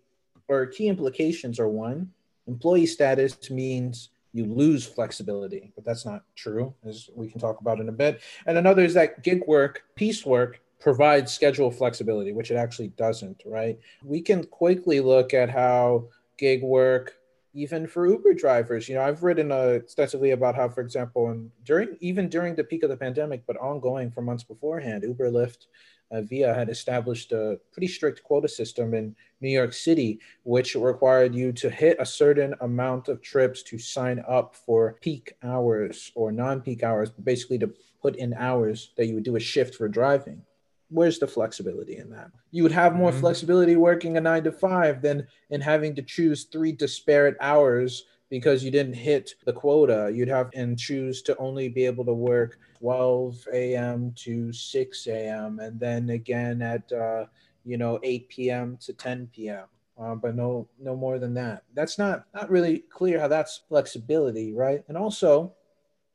or key implications are one, employee status means you lose flexibility, but that's not true, as we can talk about in a bit. And another is that gig work, piecework provides schedule flexibility, which it actually doesn't, right? We can quickly look at how gig work, even for Uber drivers, you know, I've written uh, extensively about how, for example, and during even during the peak of the pandemic, but ongoing for months beforehand, Uber, Lyft, uh, Via had established a pretty strict quota system in New York City, which required you to hit a certain amount of trips to sign up for peak hours or non-peak hours, basically to put in hours that you would do a shift for driving where's the flexibility in that? You would have more mm-hmm. flexibility working a nine to five than in having to choose three disparate hours because you didn't hit the quota. You'd have and choose to only be able to work 12 a.m. to 6 a.m. and then again at uh, you know 8 p.m. to 10 p.m. Uh, but no no more than that. That's not not really clear how that's flexibility, right? And also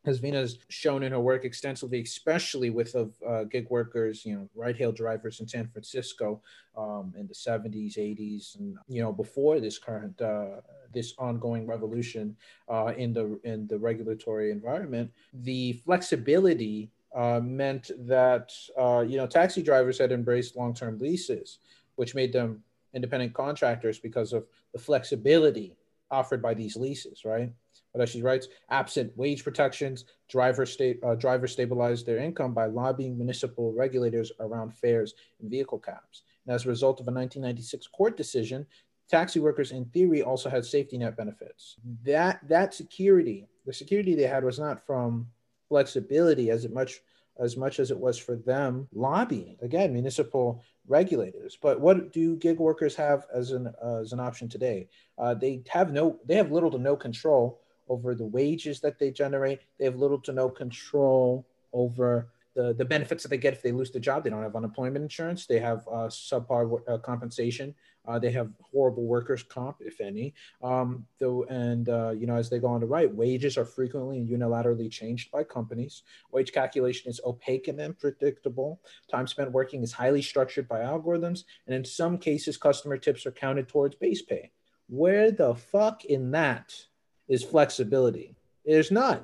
as Veena's shown in her work extensively, especially with of uh, gig workers, you know, ride-hail drivers in San Francisco um, in the 70s, 80s, and you know, before this current uh, this ongoing revolution uh, in the in the regulatory environment, the flexibility uh, meant that uh, you know taxi drivers had embraced long-term leases, which made them independent contractors because of the flexibility offered by these leases, right? But as she writes, absent wage protections, drivers, sta- uh, drivers stabilized their income by lobbying municipal regulators around fares and vehicle caps. And as a result of a 1996 court decision, taxi workers in theory also had safety net benefits. That that security, the security they had was not from flexibility as much as much as it was for them lobbying again municipal regulators. But what do gig workers have as an uh, as an option today? Uh, they have no they have little to no control over the wages that they generate. They have little to no control over the, the benefits that they get if they lose the job. They don't have unemployment insurance. They have uh, subpar uh, compensation. Uh, they have horrible workers' comp, if any. Um, though, and uh, you know, as they go on to write, wages are frequently and unilaterally changed by companies. Wage calculation is opaque and unpredictable. Time spent working is highly structured by algorithms, and in some cases, customer tips are counted towards base pay. Where the fuck in that is flexibility? There's none.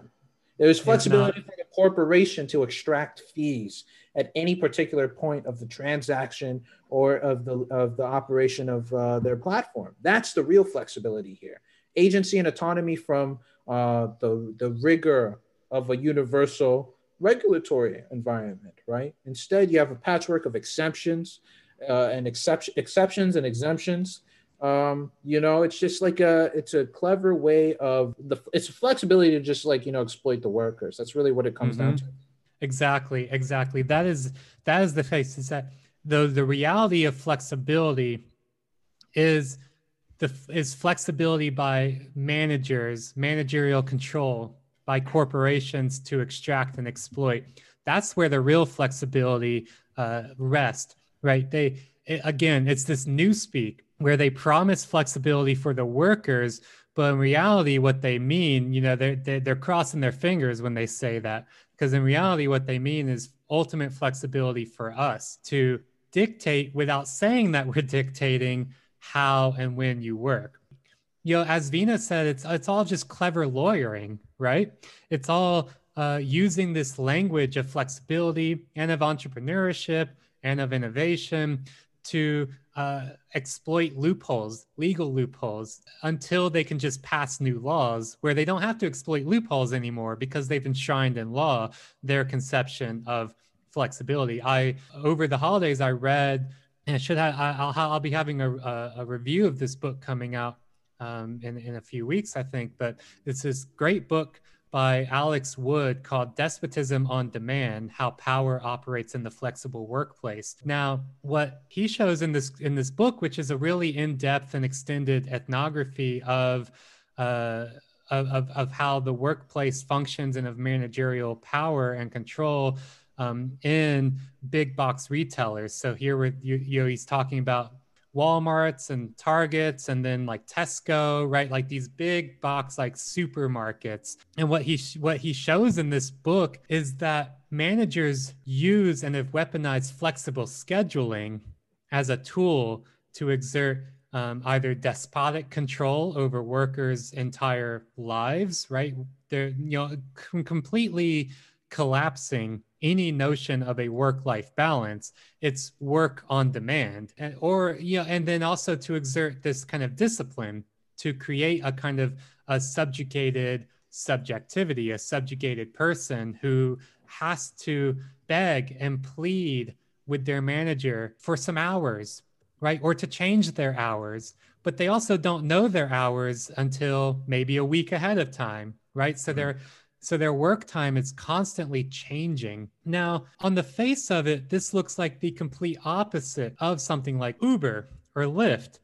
There's flexibility for the corporation to extract fees at any particular point of the transaction or of the of the operation of uh, their platform. That's the real flexibility here. Agency and autonomy from uh, the the rigor of a universal regulatory environment, right? Instead, you have a patchwork of exemptions uh, and exception exceptions and exemptions um, you know, it's just like a it's a clever way of the it's flexibility to just like you know exploit the workers. That's really what it comes mm-hmm. down to. Exactly, exactly. That is that is the face. Is that the the reality of flexibility is the is flexibility by managers, managerial control by corporations to extract and exploit. That's where the real flexibility uh, rests, right? They it, again, it's this new speak where they promise flexibility for the workers, but in reality, what they mean, you know, they're, they're, crossing their fingers when they say that, because in reality, what they mean is ultimate flexibility for us to dictate without saying that we're (laughs) dictating how and when you work. You know, as Veena said, it's it's all just clever lawyering, right? It's all uh, using this language of flexibility and of entrepreneurship and of innovation to uh, exploit loopholes, legal loopholes, until they can just pass new laws where they don't have to exploit loopholes anymore because they've enshrined in law their conception of flexibility. I over the holidays I read, and I should have I'll, I'll be having a, a, a review of this book coming out um, in in a few weeks, I think. But it's this great book by Alex Wood called Despotism on Demand: How Power Operates in the Flexible Workplace. Now, what he shows in this in this book, which is a really in-depth and extended ethnography of uh, of, of how the workplace functions and of managerial power and control um, in big box retailers. So here, with you, you know, he's talking about Walmarts and Targets and then like Tesco, right? Like these big box like supermarkets. And what he what he shows in this book is that managers use and have weaponized flexible scheduling as a tool to exert um, either despotic control over workers' entire lives, right? They're you know com- completely collapsing any notion of a work-life balance. It's work on demand and, or you know and then also to exert this kind of discipline to create a kind of a subjugated subjectivity a subjugated person who has to beg and plead with their manager for some hours right or to change their hours. But they also don't know their hours until maybe a week ahead of time right? So mm-hmm. they're so their work time is constantly changing. Now, on the face of it, this looks like the complete opposite of something like Uber or Lyft,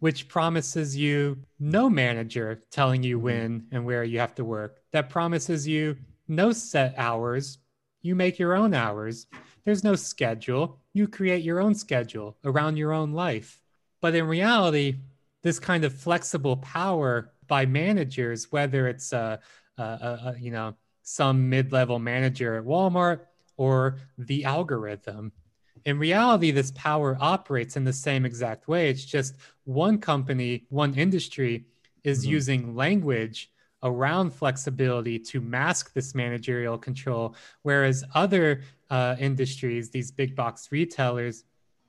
which promises you no manager telling you when and where you have to work, that promises you no set hours. You make your own hours. There's no schedule. You create your own schedule around your own life. But in reality, this kind of flexible power by managers, whether it's a, uh, uh, uh, you know, some mid-level manager at Walmart or the algorithm. In reality, this power operates in the same exact way. It's just one company, one industry is mm-hmm. using language around flexibility to mask this managerial control, whereas other uh, industries, these big box retailers,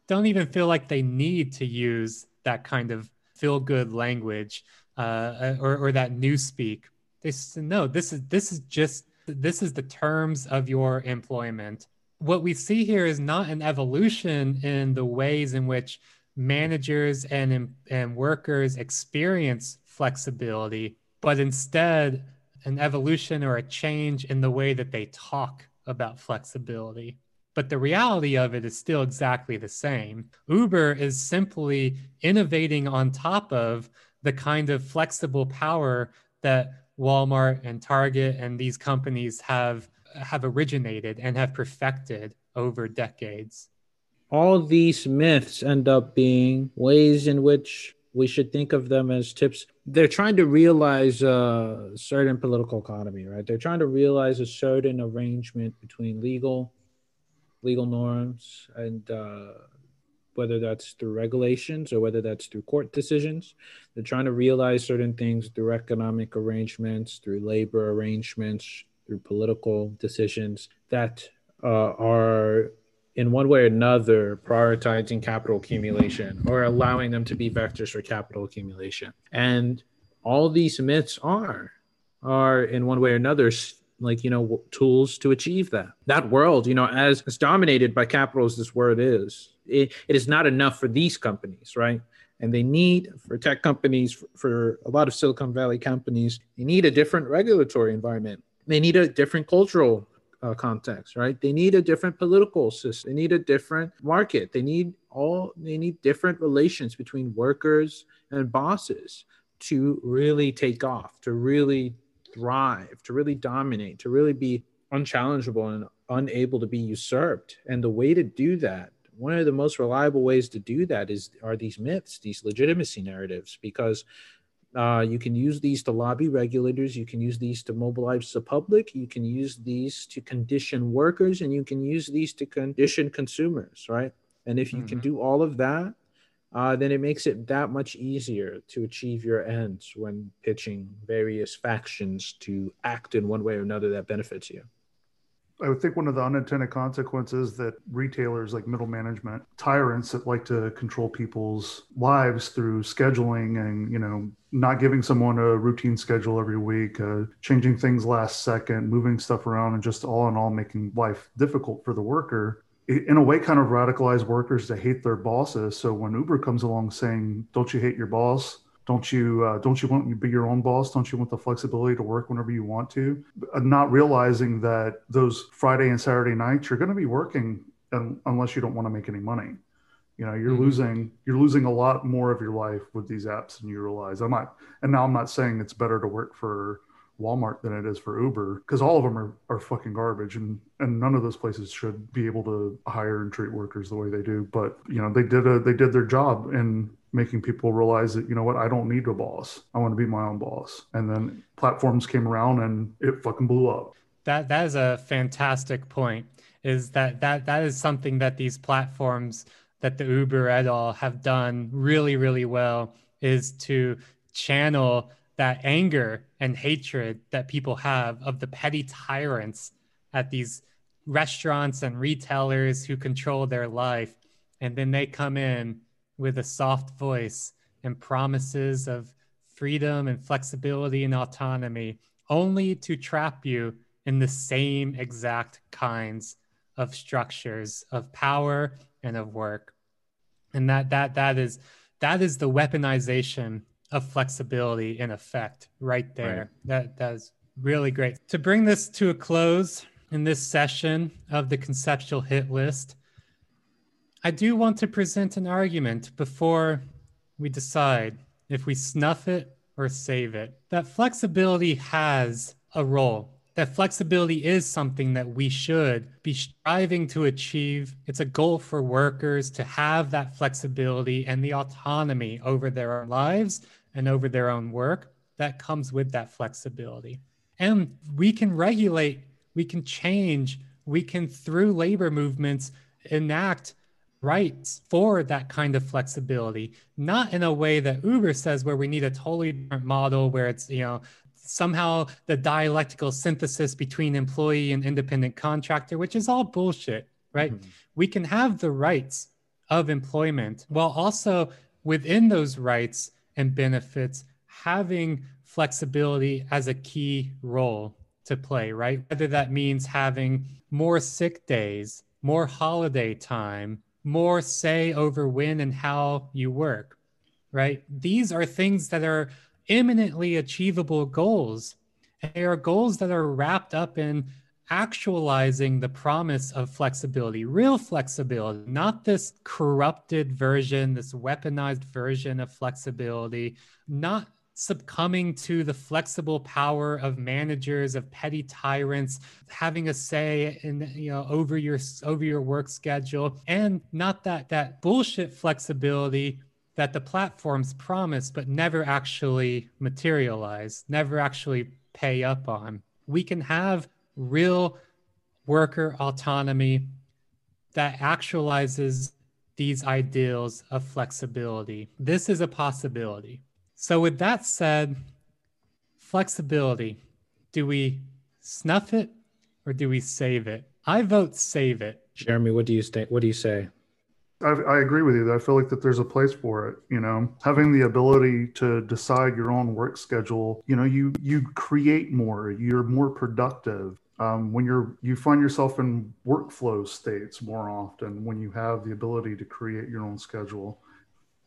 don't even feel like they need to use that kind of feel good language uh, or, or that newspeak they said, no, this is this is just this is the terms of your employment. What we see here is not an evolution in the ways in which managers and and workers experience flexibility, but instead an evolution or a change in the way that they talk about flexibility. But the reality of it is still exactly the same. Uber is simply innovating on top of the kind of flexible power that Walmart and Target and these companies have have originated and have perfected over decades. All these myths end up being ways in which we should think of them as tips. They're trying to realize a certain political economy, right? They're trying to realize a certain arrangement between legal, legal norms, and uh, whether that's through regulations or whether that's through court decisions. They're trying to realize certain things through economic arrangements, through labor arrangements, through political decisions that uh, are in one way or another prioritizing capital accumulation or allowing them to be vectors for capital accumulation. And all these myths are are in one way or another like you know tools to achieve that that world you know as, as dominated by capital as this world is it, it is not enough for these companies right and they need for tech companies for, for a lot of silicon valley companies they need a different regulatory environment they need a different cultural uh, context, right? They need a different political system. They need a different market. They need all. They need different relations between workers and bosses to really take off, to really thrive, to really dominate, to really be unchallengeable and unable to be usurped. And the way to do that, one of the most reliable ways to do that is are these myths, these legitimacy narratives, because uh, you can use these to lobby regulators. You can use these to mobilize the public. You can use these to condition workers, and you can use these to condition consumers, right? And if you mm-hmm. can do all of that, uh, then it makes it that much easier to achieve your ends when pitching various factions to act in one way or another that benefits you. I would think one of the unintended consequences that retailers like middle management, tyrants that like to control people's lives through scheduling and, you know, not giving someone a routine schedule every week, uh, changing things last second, moving stuff around, and just all in all making life difficult for the worker. In a way, kind of radicalize workers to hate their bosses. So when Uber comes along saying, Don't you hate your boss? don't you uh, don't you want to be your own boss don't you want the flexibility to work whenever you want to uh, not realizing that those friday and saturday nights you're going to be working unless you don't want to make any money you know you're mm-hmm. losing you're losing a lot more of your life with these apps than you realize i'm not and now i'm not saying it's better to work for walmart than it is for uber because all of them are, are fucking garbage and and none of those places should be able to hire and treat workers the way they do but you know they did a they did their job in making people realize that you know what I don't need a boss. I want to be my own boss. And then platforms came around and it fucking blew up. That that is a fantastic point. Is that that that is something that these platforms that the Uber et al have done really really well is to channel that anger and hatred that people have of the petty tyrants at these restaurants and retailers who control their life and then they come in with a soft voice and promises of freedom and flexibility and autonomy, only to trap you in the same exact kinds of structures of power and of work. And that that that is that is the weaponization of flexibility in effect right there. Right. That that's really great. To bring this to a close in this session of the conceptual hit list, I do want to present an argument before we decide if we snuff it or save it. That flexibility has a role. That flexibility is something that we should be striving to achieve. It's a goal for workers to have that flexibility and the autonomy over their own lives and over their own work that comes with that flexibility. And we can regulate, we can change, we can, through labor movements, enact rights for that kind of flexibility, not in a way that Uber says where we need a totally different model where it's, you know, somehow the dialectical synthesis between employee and independent contractor, which is all bullshit, right? Mm-hmm. We can have the rights of employment while also within those rights and benefits having flexibility as a key role to play, right? Whether that means having more sick days, more holiday time, more say over when and how you work, right? These are things that are imminently achievable goals. And they are goals that are wrapped up in actualizing the promise of flexibility, real flexibility, not this corrupted version, this weaponized version of flexibility, not succumbing to the flexible power of managers of petty tyrants having a say in you know over your over your work schedule and not that that bullshit flexibility that the platforms promise but never actually materialize never actually pay up on. We can have real worker autonomy that actualizes these ideals of flexibility. This is a possibility. So, with that said, flexibility do we snuff it or do we save it? I vote save it. Jeremy, what do you say? What do you say? I, I, agree with you. I feel like that there's a place for it. You know, having the ability to decide your own work schedule. You know, you you create more. You're more productive um, when you're you find yourself in workflow states more often when you have the ability to create your own schedule.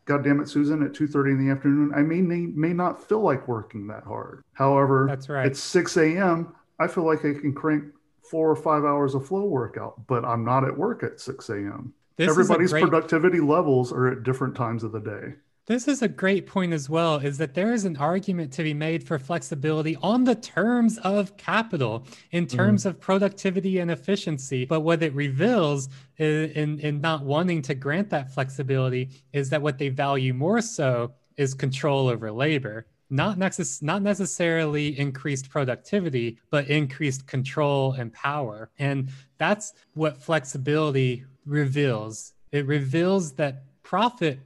God damn it susan at 2.30 in the afternoon i may may not feel like working that hard. However that's right. it's 6 a.m i feel like i can crank four or five hours of flow workout but i'm not at work at 6 a.m everybody's great... productivity levels are at different times of the day this is a great point as well is that there is an argument to be made for flexibility on the terms of capital in mm-hmm. terms mm. of productivity and efficiency but what it reveals in, in not wanting to grant that flexibility is that what they value more so is control over labor not, necess- not necessarily increased productivity, but increased control and power. And that's what flexibility reveals. It reveals that profit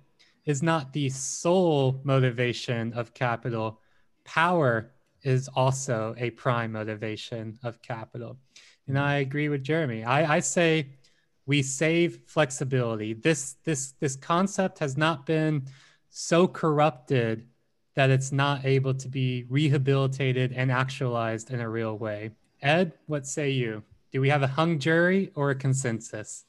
is not the sole motivation of capital. Power is also a prime motivation of capital. And I agree with Jeremy. I, I say we save flexibility. This this this concept has not been so corrupted that it's not able to be rehabilitated and actualized in a real way. Ed, what say you? Do we have a hung jury or a consensus?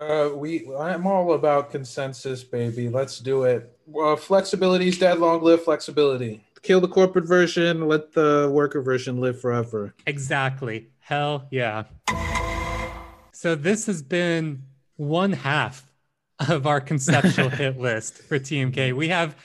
Uh, we I'm all about consensus, baby. Let's do it. Uh, flexibility is dead. Long live flexibility. Kill the corporate version. Let the worker version live forever. Exactly. Hell yeah. So this has been one half of our conceptual (laughs) hit list for TMK. We have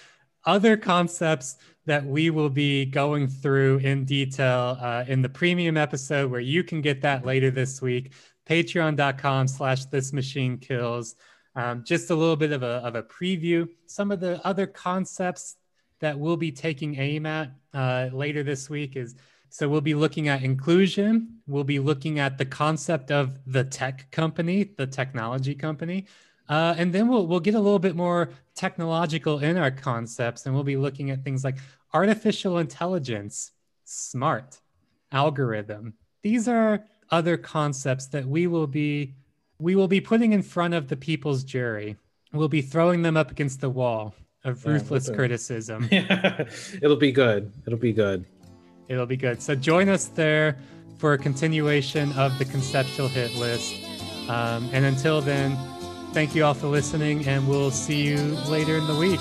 other concepts that we will be going through in detail uh, in the premium episode where you can get that later this week patreon.com slash this machine kills. Um, just a little bit of a, of a preview. Some of the other concepts that we'll be taking aim at uh, later this week is so we'll be looking at inclusion. We'll be looking at the concept of the tech company, the technology company. Uh, and then we'll, we'll get a little bit more technological in our concepts and we'll be looking at things like artificial intelligence, smart, algorithm. These are other concepts that we will be we will be putting in front of the people's jury. We'll be throwing them up against the wall of ruthless yeah, criticism. (laughs) Yeah, it'll be good. It'll be good. It'll be good. So join us there for a continuation of the conceptual hit list. Um, and until then, thank you all for listening, and we'll see you later in the week.